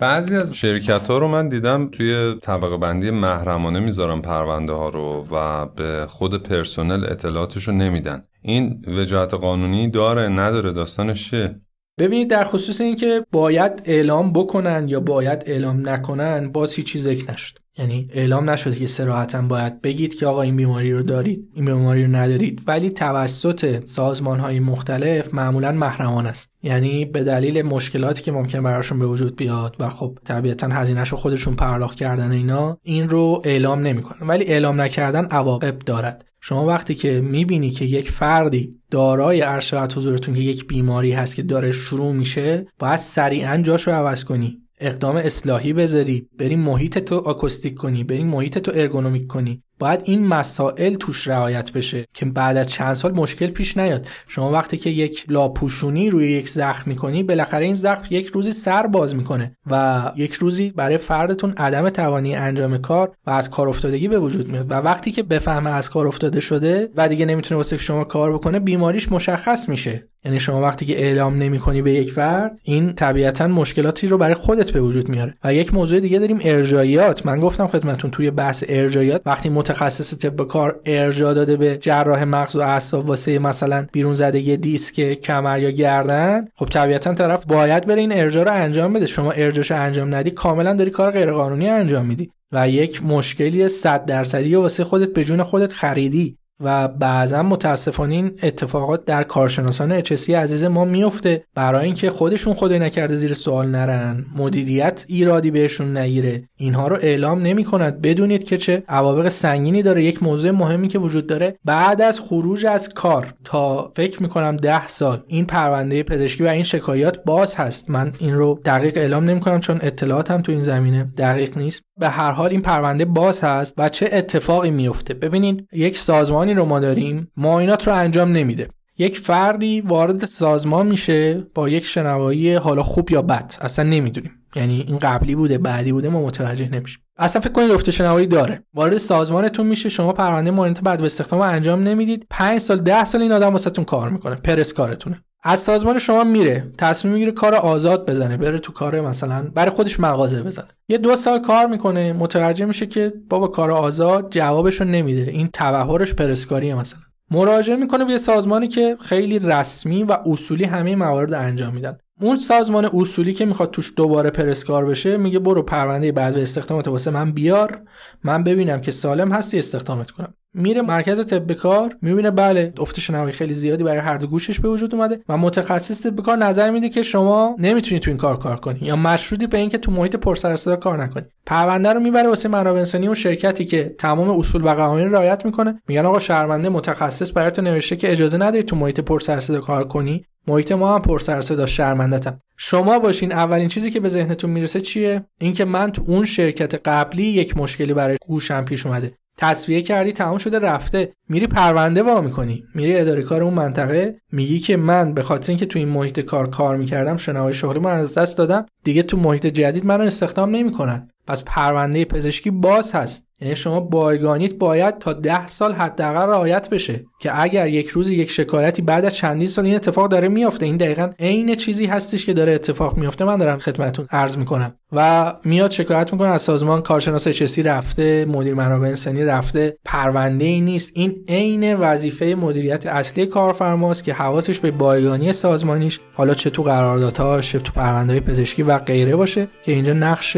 بعضی از شرکت ها رو من دیدم توی طبقه بندی محرمانه می‌ذارن پرونده ها رو و به خود پرسنل اطلاعاتش رو نمیدن. این وجاهت قانونی داره نداره داستانش چیه؟ ببینید در خصوص اینکه باید اعلام بکنن یا باید اعلام نکنن باز هیچ چیز نشد. یعنی اعلام نشده که سراحتا باید بگید که آقا این بیماری رو دارید این بیماری رو ندارید. ولی توسط سازمان های مختلف معمولا محرمان است. یعنی به دلیل مشکلاتی که ممکن براشون به وجود بیاد و خب طبیعتا هزینهش رو خودشون پرداخت کردن اینا این رو اعلام نمی‌کنن. ولی اعلام نکردن عواقب دارد. شما وقتی که می‌بینی که یک فردی دارای ارشد حضورتون که یک بیماری هست که داره شروع میشه باید سریعا جاشو عوض کنی. اقدام اصلاحی بذاری بری محیط تو آکوستیک کنی بری محیط تو ارگونومیک کنی. باید این مسائل توش رعایت بشه که بعد از چند سال مشکل پیش نیاد. شما وقتی که یک لاپوشونی روی یک زخم می‌کنی بالاخره این زخم یک روزی سر باز می‌کنه و یک روزی برای فردتون عدم توانی انجام کار و از کار افتادگی به وجود میاد. و وقتی که بفهمه از کار افتاده شده و دیگه نمی‌تونه واسه شما کار بکنه بیماریش مشخص میشه. یعنی شما وقتی که اعلام نمی‌کنی به یک فرد این طبیعتا مشکلاتی رو برای خودت به وجود میاره. و یک موضوع دیگه داریم ارجاییات من گفتم خدمتتون توی بحث ارجاییات وقتی متخصص طب کار ارجا داده به جراح مغز و اعصاب واسه مثلا بیرون زدگی دیسک کمر یا گردن. خب طبیعتا طرف باید بره این ارجا رو انجام بده. شما ارجاشو انجام ندی کاملا داری کار غیرقانونی انجام میدی. و یک مشکلی 100 درصدی واسه خودت به جون خودت خریدی. و بعضا متاسفانه این اتفاقات در کارشناسان HSC عزیز ما میفته برای اینکه خودشون خدای نکرده زیر سوال نرن. مدیریت ایرادی بهشون نگیره. اینها رو اعلام نمی کند بدونید که چه عوابق سنگینی داره. یک موضوع مهمی که وجود داره. بعد از خروج از کار تا فکر می‌کنم ده سال این پرونده پزشکی و این شکایات باز هست. من این رو دقیق اعلام نمی کنم چون اطلاعاتم تو این زمینه دقیق نیست. به هر حال این پرونده باز هست و چه اتفاقی میفته. ببینید یک سازمانی رو ما داریم معاینات رو انجام نمیده. یک فردی وارد سازمان میشه با یک شنوایی حالا خوب یا بد. اصلا نمی‌دونیم. یعنی این قبلی بوده بعدی بوده ما متوجه نمیشیم. اصلا فکر کنید افت شنوایی داره. وارد سازمانتون میشه شما پرونده معاینات بد و استخدام انجام نمی‌دید. 5 سال 10 سال این آدم واسهتون کار می‌کنه پرس کارتونه. از سازمان شما میره تصمیم می‌گیره کار آزاد بزنه بره تو کار مثلا برای خودش مغازه بزنه. یه دو سال کار می‌کنه متوجه میشه که بابا کار آزاد جوابشو نمیده. این تبهرش پرسکاریه مثلا. مراجعه می‌کنه به سازمانی که خیلی رسمی و اصولی همه موارد انجام میدن. اون سازمان اصولی که می‌خواد توش دوباره پرسکار بشه میگه برو پرونده بعد استخدامت واسه من بیار. من ببینم که سالم هستی استخدامت کنم. میره مرکز طب کار می‌بینه بله افت شنوایی خیلی زیادی برای هر دو گوشش به وجود اومده و متخصص طب کار نظر میده که شما نمی‌تونی تو این کار کار کنی یا مشروطی به اینکه تو محیط پرسر صدا کار نکنی. پرونده رو می‌بره واسه منابع انسانی اون شرکتی که تمام اصول و قوانین رعایت می‌کنه. میگن آقا شرمنده متخصص برای تو نوشته که اجازه نداری تو محیط پرسر صدا کار کنی. محیط ما هم پر سر صدا شرمندتم. شما باشین اولین چیزی که به ذهنتون می‌رسه چیه؟ اینکه من تو اون شرکت قبلی یک مشکلی برای گوشم پیش اومده. تصویه کردی تمام شده رفته. میری پرونده وا می‌کنی. میری اداره کار اون منطقه. میگی که من به خاطر اینکه تو این محیط کار کار می‌کردم شنوای شغلی من از دست دادم. دیگه تو محیط جدید من رو استخدام نمی‌کنن. پس پرونده پزشکی باز هست. یعنی شما بایگانیت باید تا ده سال حداقل رعایت بشه که اگر یک روز یک شکایتی بعد از چندین سال این اتفاق داره میافته این دقیقا عین چیزی هستش که داره اتفاق میافته. من دارم خدمتتون عرض می‌کنم. و میاد شکایت می‌کنه از سازمان کارشناس اچسی رفته مدیر منابع انسانی رفته. پرونده ای نیست. این عین وظیفه مدیریت اصلی کارفرماست که حواسش به بایگانی سازمانیش حالا چه تو قراردادهاش چه تو پرونده پزشکی و غیره باشه که اینجا نقش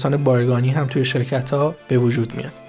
کارشناسان بایگانی هم توی شرکت ها به وجود میاد.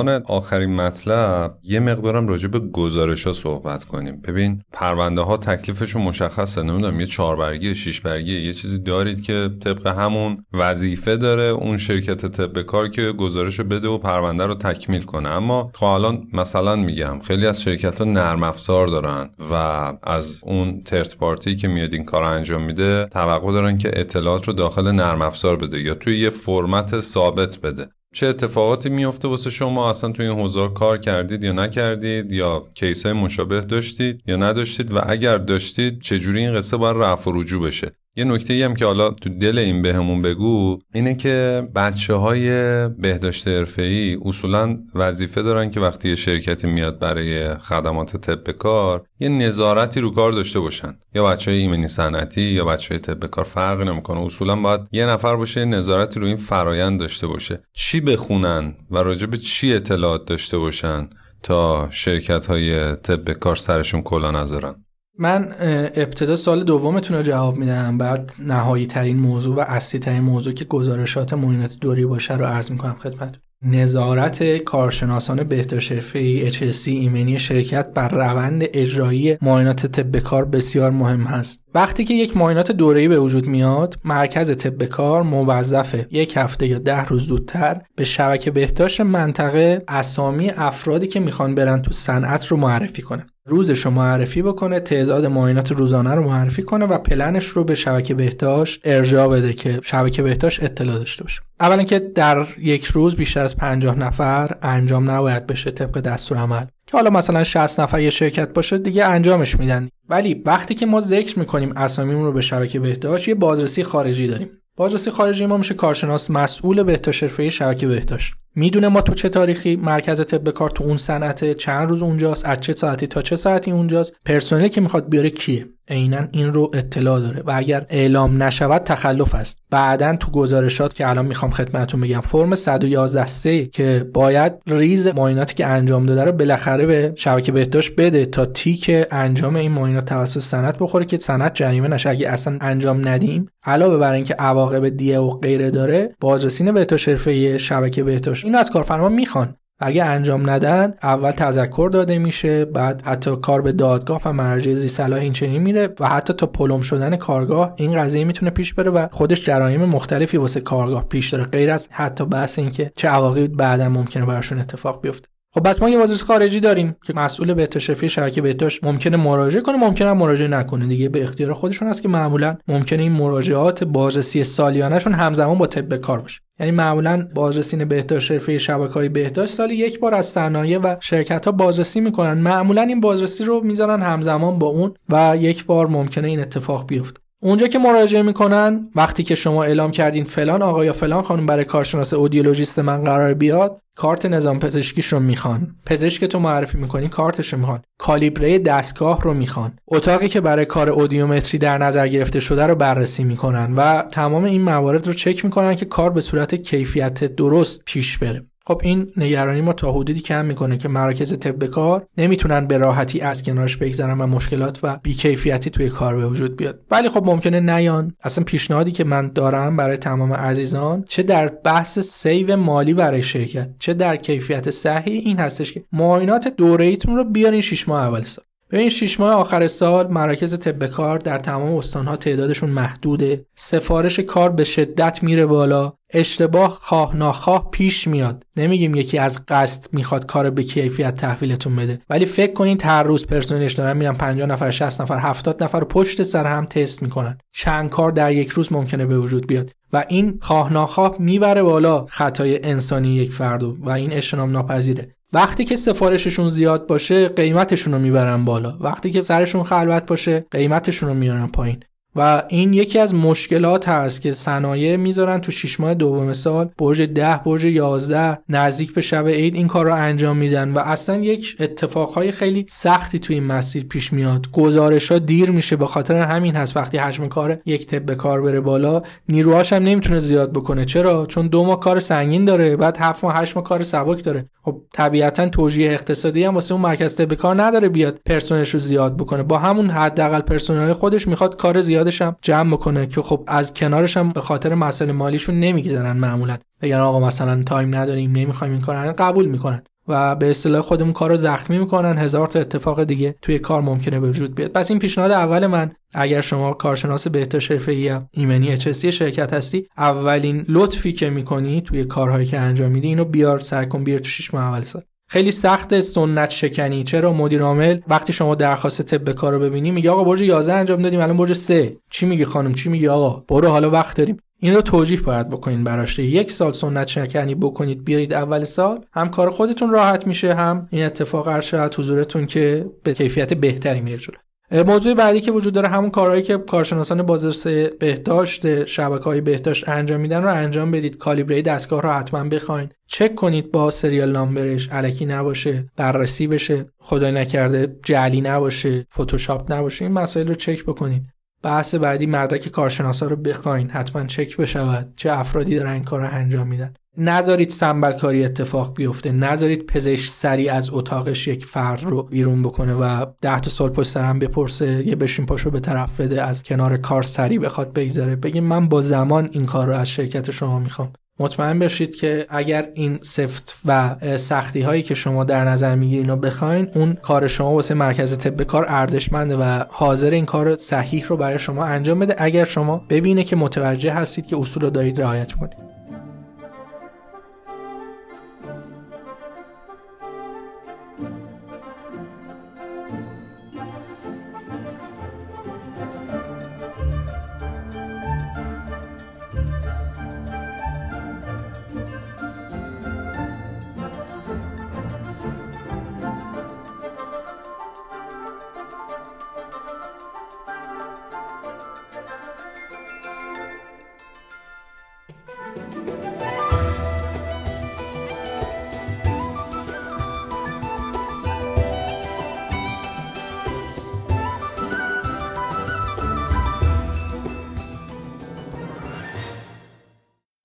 عنوان آخرین مطلب یه مقدارم راجع به گزارش ها صحبت کنیم. ببین پرونده ها تکلیفشون مشخصه. نمی‌دونم یه چهار برگی شیش برگی یه چیزی دارید که طبق همون وظیفه داره اون شرکت طب کار که گزارش بده و پرونده رو تکمیل کنه. اما خب الان مثلا میگم خیلی از شرکت ها نرم افزار دارن و از اون ترت پارتی که میاد این کار انجام میده توقع دارن که اطلاعات رو داخل نرم افزار بده یا توی یه فرمت ثابت بده. چه اتفاقاتی میفته واسه شما؟ اصلا توی این حوزه کار کردید یا نکردید؟ یا کیس های مشابه داشتید یا نداشتید؟ و اگر داشتید چجوری این قصه باید رفع و رجوع بشه؟ یه نکته ای هم که حالا تو دل این بهمون بگو اینه که بچه های بهداشت ای اصولا وظیفه دارن که وقتی یه شرکتی میاد برای خدمات طب کار یه نظارتی رو کار داشته باشن. یا بچه های ایمنی صنعتی یا بچه های طب کار فرق نمی‌کنه. اصولا باید یه نفر باشه نظارتی رو این فرایند داشته باشه. چی بخونن و راجع به چی اطلاعات داشته باشن تا شرکت های طب کار سرشون کلا نذارن؟ من ابتدا سال دومتون رو جواب میدم بعد نهایی ترین موضوع و اصلی ترین موضوع که گزارشات معاینات دوری باشه رو عرض می‌کنم خدمت نظارت کارشناسان بهداشت حرفه‌ای HSC ایمنی شرکت بر روند اجرایی معاینات طب کار بسیار مهم هست. وقتی که یک معاینات دوره‌ای به وجود میاد، مرکز طب کار موظفه یک هفته یا ده روز زودتر به شبکه بهداشت منطقه اسامی افرادی که می‌خوان برن تو صنعت رو معرفی کنه. روزش رو معرفی بکنه تعداد معاینات روزانه رو معرفی کنه و پلنش رو به شبکه بهداشت ارجاع بده که شبکه بهداشت اطلاع داشته باشه. اولا که در یک روز بیشتر از 50 نفر انجام نباید بشه طبق دستور عمل. که حالا مثلا 60 نفر یه شرکت باشه دیگه انجامش میدن. ولی وقتی که ما ذکر می‌کنیم اسامیمون رو به شبکه بهداشت یه بازرسی خارجی داریم. بازرسی خارجی ما میشه کارشناس مسئول بهداشت حرفه‌ای شبکه بهداشت. می‌دونه ما تو چه تاریخی مرکز طب کار تو اون صنعت چند روز اونجاست از چه ساعتی تا چه ساعتی اونجاست پرسنلی که می‌خواد بیاره کیه؟ عینا این رو اطلاع داره و اگر اعلام نشود تخلف است. بعدا تو گزارشات که الان می‌خوام خدمتتون بگم فرم 111 3 که باید ریز معایناتی که انجام داده رو بالاخره به شبکه بهداشت بده تا تیک انجام این معاینات توسط صنعت بخوره که صنعت جریمه نشه. اگه اصلا انجام ندیم علاوه بر اینکه عواقب دیه و غیره داره بازرسین بهداشت حرفه‌ای شبکه بهداشت. اینو از کارفرما می‌خوان. اگه انجام ندن اول تذکر داده میشه بعد حتی کار به دادگاه و مرجع صلاح این چنین میره و حتی تا پلم شدن کارگاه این قضیه می‌تونه پیش بره و خودش جرایم مختلفی واسه کارگاه پیش داره غیر از حتی بحث اینکه چه عواقبی بعدا ممکنه براشون اتفاق بیفته. خب بس ما یه بازرس خارجی داریم که مسئول بهداشت شبکه بهداشت ممکنه مراجعه کنه ممکنه مراجعه نکنه. دیگه به اختیار خودشون است که معمولا ممکنه این مراجعات بازرسی سالیانهشون همزمان با طب کار باشه. یعنی معمولا بازرسین بهداشت حرفه شبکه های بهداشت سالی یک بار از صنایع و شرکت ها بازرسی می‌کنن. معمولا این بازرسی رو می‌ذارن همزمان با اون و یک بار ممکنه این اتفاق بیفته. اونجا که مراجعه می‌کنن وقتی که شما اعلام کردین فلان آقا یا فلان خانم برای کارشناس اودیولوژیست من قرار بیاد کارت نظام پزشکیش رو می‌خوان. پزشک تو معرفی می‌کنی کارتش رو می‌خوان. کالیبره دستگاه رو می‌خوان. اتاقی که برای کار اودیومتری در نظر گرفته شده رو بررسی می‌کنن و تمام این موارد رو چک می‌کنن که کار به صورت کیفیت درست پیش بره. خب این نگرانی ما تا حدودی کم می‌کنه که مراکز طب کار نمی‌تونن به راحتی از کنارش بگذرن و مشکلات و بیکیفیتی توی کار به وجود بیاد. ولی خب ممکنه نیان. اصلا پیشنهادی که من دارم برای تمام عزیزان چه در بحث save مالی برای شرکت چه در کیفیت صحیح این هستش که معاینات دوره ایتون رو بیارین 6 ماه اول سال. این 6 ماه آخر سال مراکز طب کار در تمام استانها تعدادشون محدوده. سفارش کار به شدت میره بالا. اشتباه خواه ناخواه پیش میاد. نمیگیم یکی از قصد می‌خواد کار بی کیفیت تحویلتون بده. ولی فکر کنین هر روز پرسنلش دارن میرن 50 نفر 60 نفر 70 نفر پشت سر هم تست می‌کنن. چند کار در یک روز ممکنه به وجود بیاد. و این خواه ناخواه می‌بره بالا. خطای انسانی یک فرد و این اجتناب ناپذیره. وقتی که سفارششون زیاد باشه قیمتشون رو می‌برن بالا. وقتی که سرشون خلوت باشه قیمتشون رو میارن پایین. و این یکی از مشکلات هست که صنایع می‌ذارن تو شش ماه دوم سال برج ده برج 11 نزدیک به شب عید این کار رو انجام میدن و اصلا یک اتفاقهای خیلی سختی تو این مسیر پیش میاد. گزارش ها دیر میشه به خاطر همین هست. وقتی حجم کار یک تپ به کار بره بالا نیروهاش هم نمی‌تونه زیاد بکنه. چرا؟ چون دو ماه کار سنگین داره بعد هفت ماه هشت ماه کار سبک داره. خب طبیعتا توجیه اقتصادی هم واسه اون مرکز طب کار نداره بیاد پرسنلش رو زیاد بکنه. با همون حداقل پرسنل خودش می‌خواد کار زیادش هم جمع بکنه که خب از کنارش هم به خاطر مسائل مالیشون نمیگذرن معمولا. بگن آقا مثلا time نداریم نمی‌خوایم این کار قبول می‌کنن. و به اصطلاح خودمون کار رو زخمی می‌کنن. هزار تا اتفاق دیگه توی کار ممکنه به وجود بیاد. پس این پیشنهاد اول من اگر شما کارشناس بهداشت حرفه‌ای یا ایمنی HSE شرکت هستی اولین لطفی که می‌کنی توی کارهایی که انجام میدی اینو بیار سر کن بیار تو 6 ماه اول سال. خیلی سخت سنت شکنی. چرا مدیر عامل وقتی شما درخواست طب کار رو ببینی میگه آقا برج 11 انجام دادیم الان برج 3 چی میگی خانم؟ چی میگی آقا؟ برو حالا وقت داریم. این رو توجیه باید بکنین براش. یک سال سنت شکنی بکنید بیارید اول سال هم کار خودتون راحت میشه هم این اتفاق ارشد حضورتون که به کیفیت بهتری میره جلو. موضوع بعدی که وجود داره همون کارهایی که کارشناسان بازرسی بهداشت شبکه های بهداشت انجام میدن رو انجام بدید. کالیبره دستگاه رو حتما بخواین. چک کنید با سریال نامبرش. علکی نباشه بررسی بشه. خدای نکرده جعلی نباشه فتوشاپ نباشه. این مسائل رو چک بکنید. بحث بعدی مدرک کارشناسا رو بخواین. حتما چک بشود. چه افرادی دارن این کار رو انجام میدن. نذارید سنبلکاری اتفاق بیفته نذارید پزشک سری از اتاقش یک فرد رو بیرون بکنه و ده تا سال پشت سرم بپرسه یه بشین پاشو به طرف بده از کنار کار سری بخواد بگذره. بگیم من با زمان این کار رو از شرکت شما می‌خوام. مطمئن بشید که اگر این سفت و سختی هایی که شما در نظر می‌گیرین رو بخواین اون کار شما واسه مرکز طب کار ارزشمنده و حاضر این کار صحیح رو برای شما انجام بده. اگر شما ببینه که متوجه هستید که اصول رو دارید رعایت می‌کنید.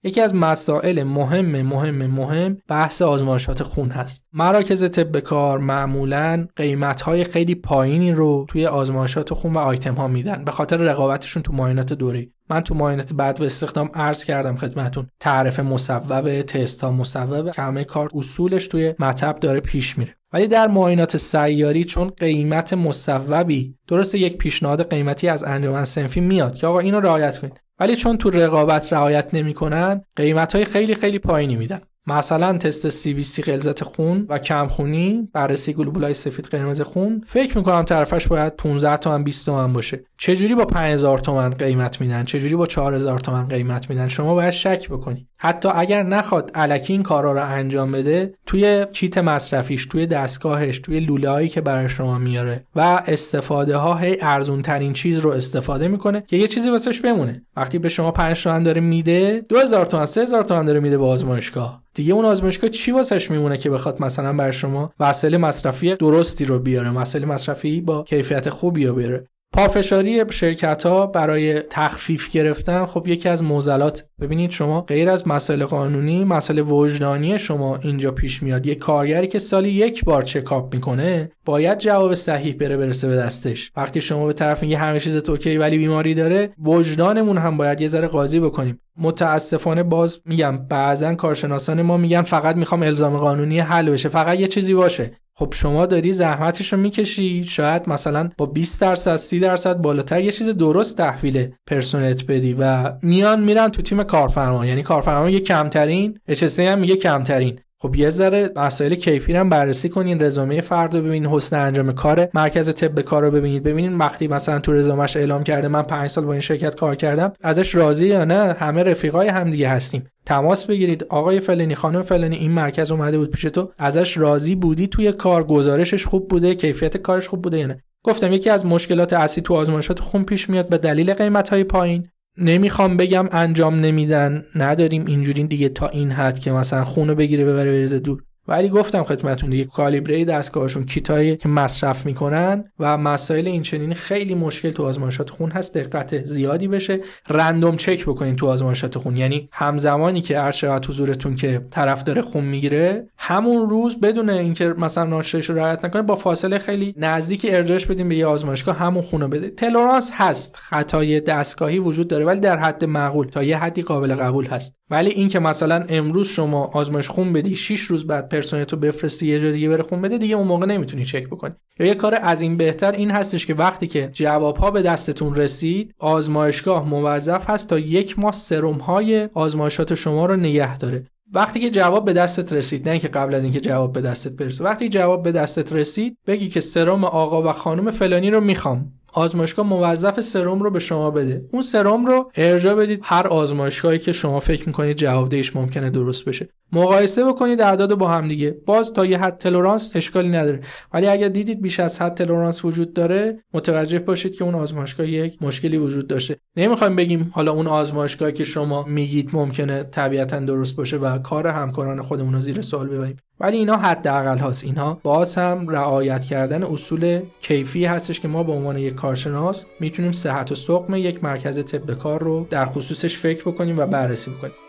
یکی از مسائل مهم مهم مهم بحث آزمایشات خون هست. مراکز طب کار معمولا قیمت های خیلی پایینی رو توی آزمایشات خون و آیتم ها میدن. به خاطر رقابتشون تو معاینات دوره من تو معاینات بعد و استخدام عرض کردم خدمتون تعرف مصوب تست ها مصوب همه کار اصولش توی مطب داره پیش میره. ولی در معاینات سیاری چون قیمت مصوبی درست یک پیشنهاد قیمتی از انجمن سنفی میاد که آقا اینو رعایت کنید. ولی چون تو رقابت رعایت نمی‌کنن قیمت های خیلی خیلی پایینی میدن. مثلا تست سی بی سی غلظت خون و کمخونی بررسی گلوبولای سفید قرمز خون. فکر می‌کنم طرفش باید 15 تومن 20 تومن باشه. چجوری با 5000 تومن قیمت میدن؟ چجوری با 4000 تومن قیمت میدن؟ شما باید شک بکنی. حتی اگر نخواد علکی این کارا رو انجام بده توی چیت مصرفیش توی دستگاهش توی لوله‌ای که برای شما میاره و استفاده ها هی ارزون ترین چیز رو استفاده می‌کنه که یه چیزی واسش بمونه. وقتی به شما 5 تومن داره میده 2000 تومن 3000 تومن داره میده به آزمایشگاه. دیگه اون آزمایشگاه چی واسش میمونه که بخواد مثلا بر شما وسایل مصرفی درستی رو بیاره وسایل مصرفی با کیفیت خوبی رو بیاره؟ پافشاری شرکت ها برای تخفیف گرفتن خب یکی از موزلات. ببینید شما غیر از مسائل قانونی مسائل وجدانی شما اینجا پیش میاد. یک کارگری که سالی یک بار چکاپ می‌کنه باید جواب صحیح بره برسه به دستش. وقتی شما به طرف میگه همه چیز اوکی ولی بیماری داره وجدانمون هم باید یه ذره قاضی بکنیم. متاسفانه باز میگم بعضا کارشناسان ما میگن فقط می‌خوام الزام قانونی حل بشه فقط یه چیزی باشه. خب شما داری زحمتش رو می‌کشی. شاید مثلا با 20 درصد 30 درصد بالاتر یه چیز درست تحویل پرسنلت بدی و میان میرن تو تیم کارفرما. یعنی کارفرما یه کمترین اچ هم میگه کمترین. خب یه ذره مسائل کیفی هم بررسی کنین رزومه فرد رو ببینید حسن انجام کار مرکز طب کار رو ببینید. ببینید وقتی مثلا تو رزومش اعلام کرده من 5 سال با این شرکت کار کردم ازش راضی یا نه همه رفیقای همدیگه هستیم. تماس بگیرید. آقای فلانی خانم فلانی این مرکز اومده بود پیش تو ازش راضی بودی؟ توی کار گزارشش خوب بوده؟ کیفیت کارش خوب بوده یا نه؟ گفتم یکی از مشکلات اصلی تو آزمایشات خون پیش میاد به دلیل قیمت های پایین. نمی‌خوام بگم انجام نمیدن. نداریم اینجوری دیگه تا این حد که مثلا خونو بگیره ببره بریزه دور. ولی گفتم خدمتون دیگه کالیبره دستگاهشون کیتایی که مصرف می‌کنن و مسائل این چنین خیلی مشکل تو آزمایشات خون هست دقت زیادی بشه. رندوم چک بکنین تو آزمایشات خون. یعنی همزمانی که هر چقدر حضورتون که طرف داره خون می‌گیره همون روز بدون اینکه مثلا ناشتهش رو رعایت نکنه با فاصله خیلی نزدیکی ارجاعش بدیم به یه آزمایشگاه همون خونو بده تلورانس هست خطای دستگاهی وجود داره ولی در حد معقول تا یه حدی قابل قبول هست. ولی اینکه مثلا امروز شما آزمایش خون بدی 6 روز بعد پرسنل تو بفرستی یه جا دیگه بره خون بده دیگه اون موقع نمی‌تونی چک بکنی. یا یه کار از این بهتر این هستش که وقتی که جواب ها به دستتون رسید آزمایشگاه موظف هست تا یک ماه سرم های آزمایشات شما رو نگه داره. وقتی که جواب به دستت رسید نه اینکه قبل از اینکه جواب به دستت برسه وقتی جواب به دستت رسید بگی که سرم آقا و خانم فلانی رو می‌خوام. آزمایشگاه موظف سرم رو به شما بده. اون سرم رو ارجاع بدید هر آزمایشگاهی که شما فکر می‌کنید جوابدهیش ممکنه درست بشه. مقایسه بکنید اعداد با هم دیگه. باز تا یه حد تلورانس اشکالی نداره. ولی اگر دیدید بیش از حد تلورانس وجود داره متوجه باشید که اون آزمایشگاه یک مشکلی وجود داشته. نمی‌خوایم بگیم حالا اون آزمایشگاهی که شما میگید ممکنه طبیعتا درست باشه و کار همکاران خودمون رو زیر سوال ببریم. ولی اینا حداقل هاست. اینها باز هم رعایت کردن اصول کیفی هستش که ما به عنوان یک کارشناس می‌تونیم صحت و سقم یک مرکز طب کار رو در خصوصش فکر بکنیم و بررسی بکنیم.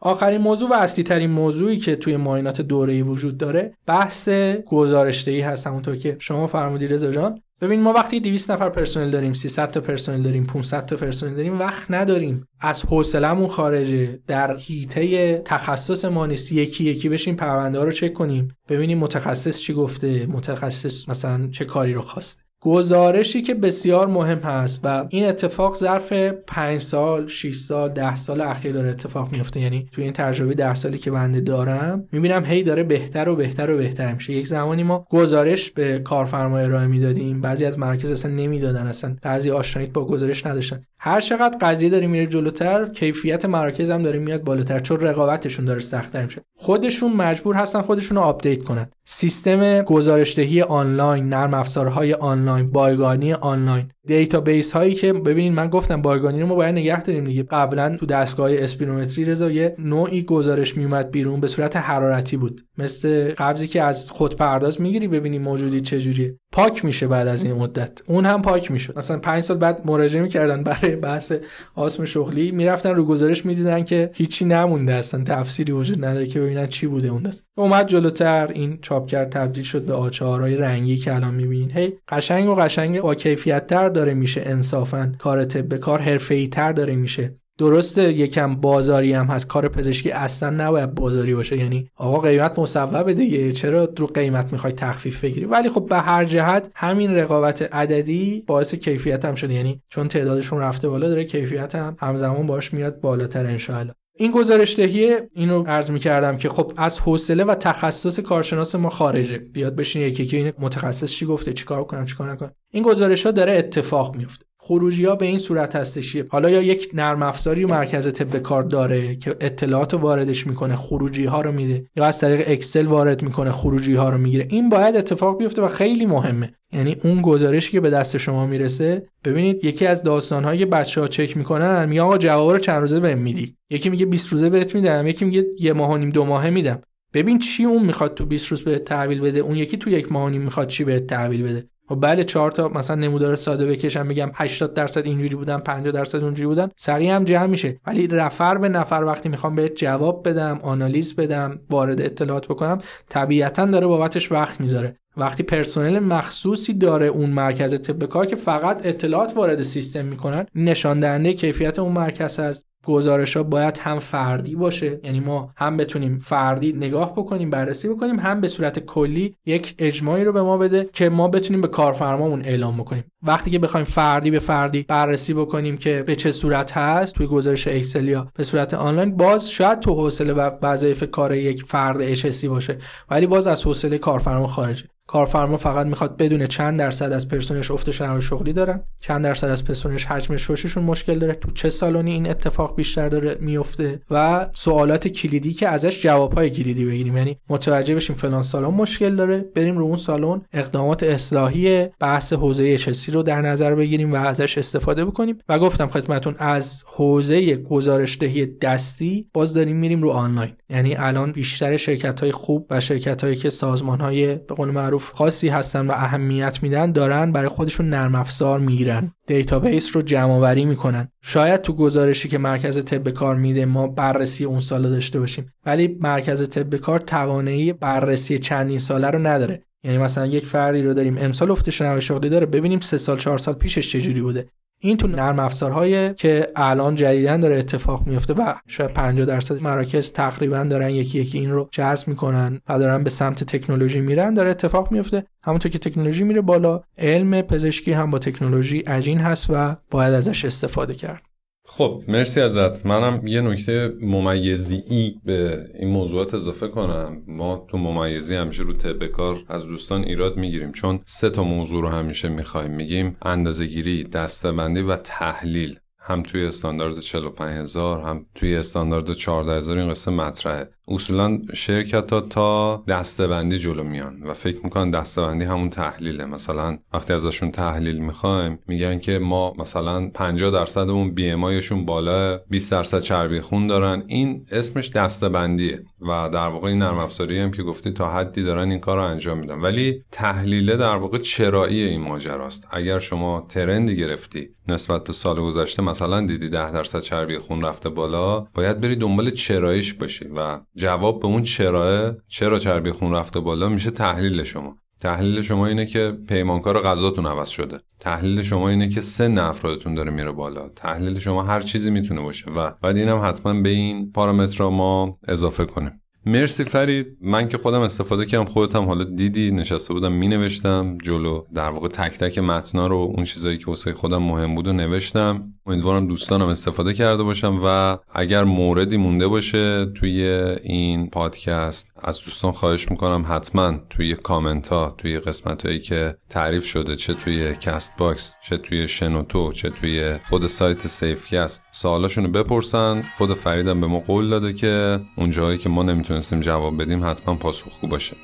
آخرین موضوع و اصلی ترین موضوعی که توی معاینات دوره‌ای وجود داره بحث گزارشدهی هست همونطور که شما فرمودی رضا جان. ببین ما وقتی 200 نفر پرسنل داریم 300 تا پرسنل داریم 500 تا پرسنل داریم وقت نداریم. از حوصلمون خارجه. در هیته تخصص ما نیست. یکی یکی بشیم پرونده رو چک کنیم. ببینیم متخصص چی گفته متخصص مثلا چه کاری رو خواسته. گزارشی که بسیار مهم هست و این اتفاق ظرف 5 سال 6 سال 10 سال اخیر داره اتفاق میفته. یعنی توی این تجربه 10 سالی که بنده دارم می‌بینم هی داره بهتر و بهتر و بهتر میشه. یک زمانی ما گزارش به کارفرما ارائه می‌دادیم. بعضی از مراکز اصلا نمی‌دادن اصلا بعضی آشنایی با گزارش نداشتن. هر چقدر قضیه داره میره جلوتر کیفیت مراکز هم داره میاد بالاتر چون رقابتشون داره سختتر میشه. خودشون مجبور هستن خودشون رو update کنن. سیستم گزارشدهی آنلاین نرم افزارهای آنلاین بایگانی online. database هایی که ببینید من گفتم بایگانی رو ما باید نگه داریم دیگه. قبلا تو دستگاه اسپیرومتری رضا یه نوعی گزارش میومد بیرون به صورت حرارتی بود. مثل قبضی که از خود پرداز می‌گیری ببینی موجودی چجوریه. پاک میشه بعد از این مدت. اون هم پاک می‌شد. مثلا 5 سال بعد مراجعه می‌کردن برای بحث آسم شغلی می‌رفتن رو گزارش می‌دیدن که هیچی نمونده اصلا تفسیری وجود نداره که ببینن چی بوده اون دست اومد جلوتر این چاپ کرد تبدیل شد به آچارهای رنگی که الان می‌بینین. هی قشنگ و قشنگ با کیفیت تر داره میشه انصافا کار طب کار حرفه‌ای تر داره میشه. درسته یکم بازاری هم هست کار پزشکی اصلا نباید بازاری باشه یعنی آقا قیمت مصوبه دیگه چرا رو قیمت می‌خوای تخفیف بگیری؟ ولی خب به هر جهت همین رقابت عددی باعث کیفیت هم شده یعنی چون تعدادشون رفته بالا داره کیفیت هم همزمان باش میاد بالاتر انشاءالله. این گزارش دهی اینو عرض می‌کردم که خب از حوصله و تخصص کارشناس ما خارجه. بیاد بشین یکی که این متخصص چی گفته چیکار کنم چیکار نکنم. این گزارش ها داره اتفاق میفته خروجی ها به این صورت هستش حالا یا یک نرم افزاری مرکز طب کار داره که اطلاعات واردش می‌کنه خروجی ها رو میده یا از طریق اکسل وارد می‌کنه خروجی ها رو می‌گیره. این باید اتفاق بیفته و خیلی مهمه. یعنی اون گزارشی که به دست شما می‌رسه ببینید یکی از داستان های بچه ها چک می‌کنن میگه آقا جواب رو چند روزه بهم میدی؟ یکی میگه 20 روزه بهت میدم یکی میگه یه ماه و نیم دو ماهه میدم. ببین چی اون می‌خواد تو 20 روز بهت تحویل بده اون یکی تو یک ماه و نیم می‌خواد چی بهت تحویل بده؟ و بله چهار تا مثلا نمودار ساده بکشم بگم 80 درصد اینجوری بودن 50 درصد اونجوری بودن سریع هم جمع میشه. ولی رفر به نفر وقتی می‌خوام بهت جواب بدم آنالیز بدم وارد اطلاعات بکنم طبیعتا داره بابتش وقت می‌ذاره. وقتی پرسنل مخصوصی داره اون مرکز طب کار که فقط اطلاعات وارد سیستم می‌کنن نشان دهنده کیفیت اون مرکز هست. گزارش ها باید هم فردی باشه. یعنی ما هم بتونیم فردی نگاه بکنیم بررسی بکنیم هم به صورت کلی یک اجماعی رو به ما بده که ما بتونیم به کارفرمامون اعلام بکنیم. وقتی که بخوایم فردی به فردی بررسی بکنیم که به چه صورت هست توی گزارش اکسل یا به صورت آنلاین باز شاید تو حوصله و وظایف کار یک فرد اچ باشه ولی باز از حوصله کارفرما خارجه. کارفرما فقط می‌خواد بدونه چند درصد از پرسنلش افت شغلی دارن. چند درصد از پرسنلش حجم شوششون مشکل داره. تو چه سالونی این اتفاق بیشتر داره میفته و سوالات کلیدی که ازش جوابهای کلیدی بگیریم. یعنی متوجه بشیم فلان سالن مشکل داره بریم رو اون سالن اقدامات اصلاحی بحث حوزه چسی رو در نظر بگیریم و ازش استفاده بکنیم. و گفتم خدمتون از حوزه گزارش دهی دستی باز داریم میریم رو آنلاین. یعنی الان بیشتر شرکت های خوب و شرکت هایی که سازمان های به قول معروف خاصی هستن و اهمیت میدن دارن برای خودشون نرم افزار می‌گیرن. database رو جمع آوری می‌کنن. شاید تو گزارشی که مرکز طب کار میده ما بررسی اون سال داشته باشیم ولی مرکز طب کار توانایی بررسی چندین ساله رو نداره. یعنی مثلا یک فردی رو داریم امسال افت شنوایی شغلی داره ببینیم سه سال چهار سال پیشش چجوری بوده. این تو نرم افزارهایی که الان جدیداً داره اتفاق میفته و شاید 50 درصد مراکز تقریبا دارن یکی یکی این رو جذب می‌کنن و دارن به سمت تکنولوژی میرن داره اتفاق میفته. همونطور که تکنولوژی میره بالا علم پزشکی هم با تکنولوژی عجین هست و باید ازش استفاده کرد. خب مرسی ازت. منم یه نکته ممیزی ای به این موضوعات اضافه کنم. ما تو ممیزی همیشه رو طب کار از دوستان ایراد می‌گیریم. چون سه تا موضوع رو همیشه می‌خوایم میگیم. اندازهگیری دستبندی و تحلیل. هم توی استاندارد 45000 هم توی استاندارد 14000 این قصه مطرحه. اصولا شرکت تا دستبندی جلو میان و فکر می‌کنن دستبندی همون تحلیله. مثلا وقتی ازشون تحلیل می‌خوایم میگن که ما مثلا 50 درصد اون بی ام بالا 20 درصد چربی خون دارن. این اسمش دستبندیه و در واقع این نرم افزاری هم که گفتی تا حدی دارن این کار رو انجام میدن. ولی تحلیله در واقع چرایی این ماجراست. اگر شما ترندی گرفتی نسبت به سال گذشته مثلا دیدی 10 درصد چربی خون رفته بالا باید بری دنبال چراییش باشی و جواب به اون چراه چرا چربی خون رفته بالا میشه تحلیل شما. تحلیل شما اینه که پیمانکار غذاتون عوض شده. تحلیل شما اینه که سن افرادتون داره میره بالا. تحلیل شما هر چیزی می‌تونه باشه. و بعد اینم حتما به این پارامترها ما اضافه کنیم. مرسی فرید. من که خودم استفاده کردم خودت هم حالا دیدی نشسته بودم می نوشتم جلو. در واقع تک تک متنا رو اون چیزایی که واسه خودم مهم بود و نوشتم. امیدوارم دوستانم استفاده کرده باشم و اگر موردی مونده باشه توی این پادکست از دوستان خواهش می‌کنم حتما توی کامنت ها توی قسمت هایی که تعریف شده چه توی Castbox چه توی شنوتو چه توی خود سایت Safecast سوالاشونو بپرسن. خود فریدم به ما قول داده که اون جایی که ما نمی‌تونستیم جواب بدیم حتما پاسخگو باشه.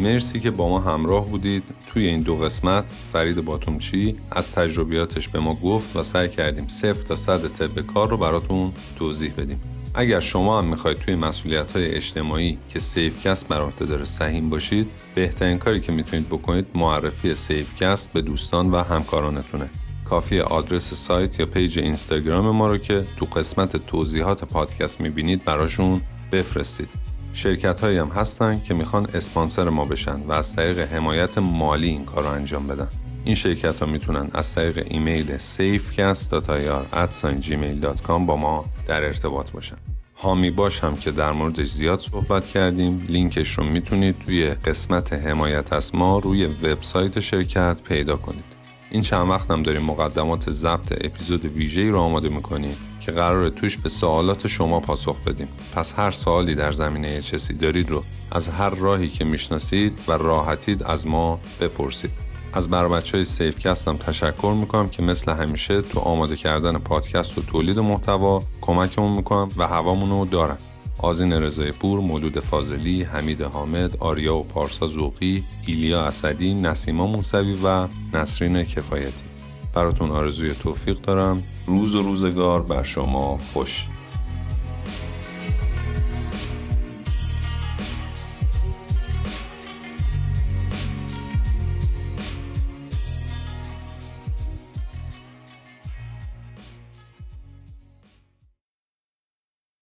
مرسی که با ما همراه بودید. توی این دو قسمت فرید باتومچی از تجربیاتش به ما گفت و سعی کردیم صفر تا صد طب کار رو براتون توضیح بدیم. اگر شما هم می‌خواید توی مسئولیت های اجتماعی که Safecast بر عهده داره سهیم باشید بهترین کاری که می‌تونید بکنید معرفی Safecast به دوستان و همکارانتونه. کافیه آدرس سایت یا page اینستاگرام ما رو که تو قسمت توضیحات پادکست می‌بینید براشون بفرستید. شرکت هایی هم هستن که می‌خوان اسپانسر ما بشن و از طریق حمایت مالی این کار رو انجام بدن. این شرکت ها می‌تونن از طریق ایمیل safecast.ir@gmail.com با ما در ارتباط باشن. هامی باش هم که در موردش زیاد صحبت کردیم لینکش رو می‌تونید توی قسمت حمایت از ما روی وبسایت شرکت پیدا کنید. این چند وقت هم داریم مقدمات ضبط اپیزود ویژه‌ای رو آماده می‌کنیم که قرار توش به سوالات شما پاسخ بدیم. پس هر سوالی در زمینه چسی دارید رو از هر راهی که می‌شناسید و راحتید از ما بپرسید. از بر بچه های سیفکست هم تشکر می‌کنم که مثل همیشه تو آماده کردن پادکست و تولید محتوا کمکمون می‌کنم و هوامون رو دارن. آزین رضای پور، مولود فاضلی، حمید حامد، آریا و پارسا زوقی، ایلیا اسدی، نسیما موسوی و نسرین کفایتی. براتون آرزوی توفیق دارم. روز و روزگار بر شما خوش.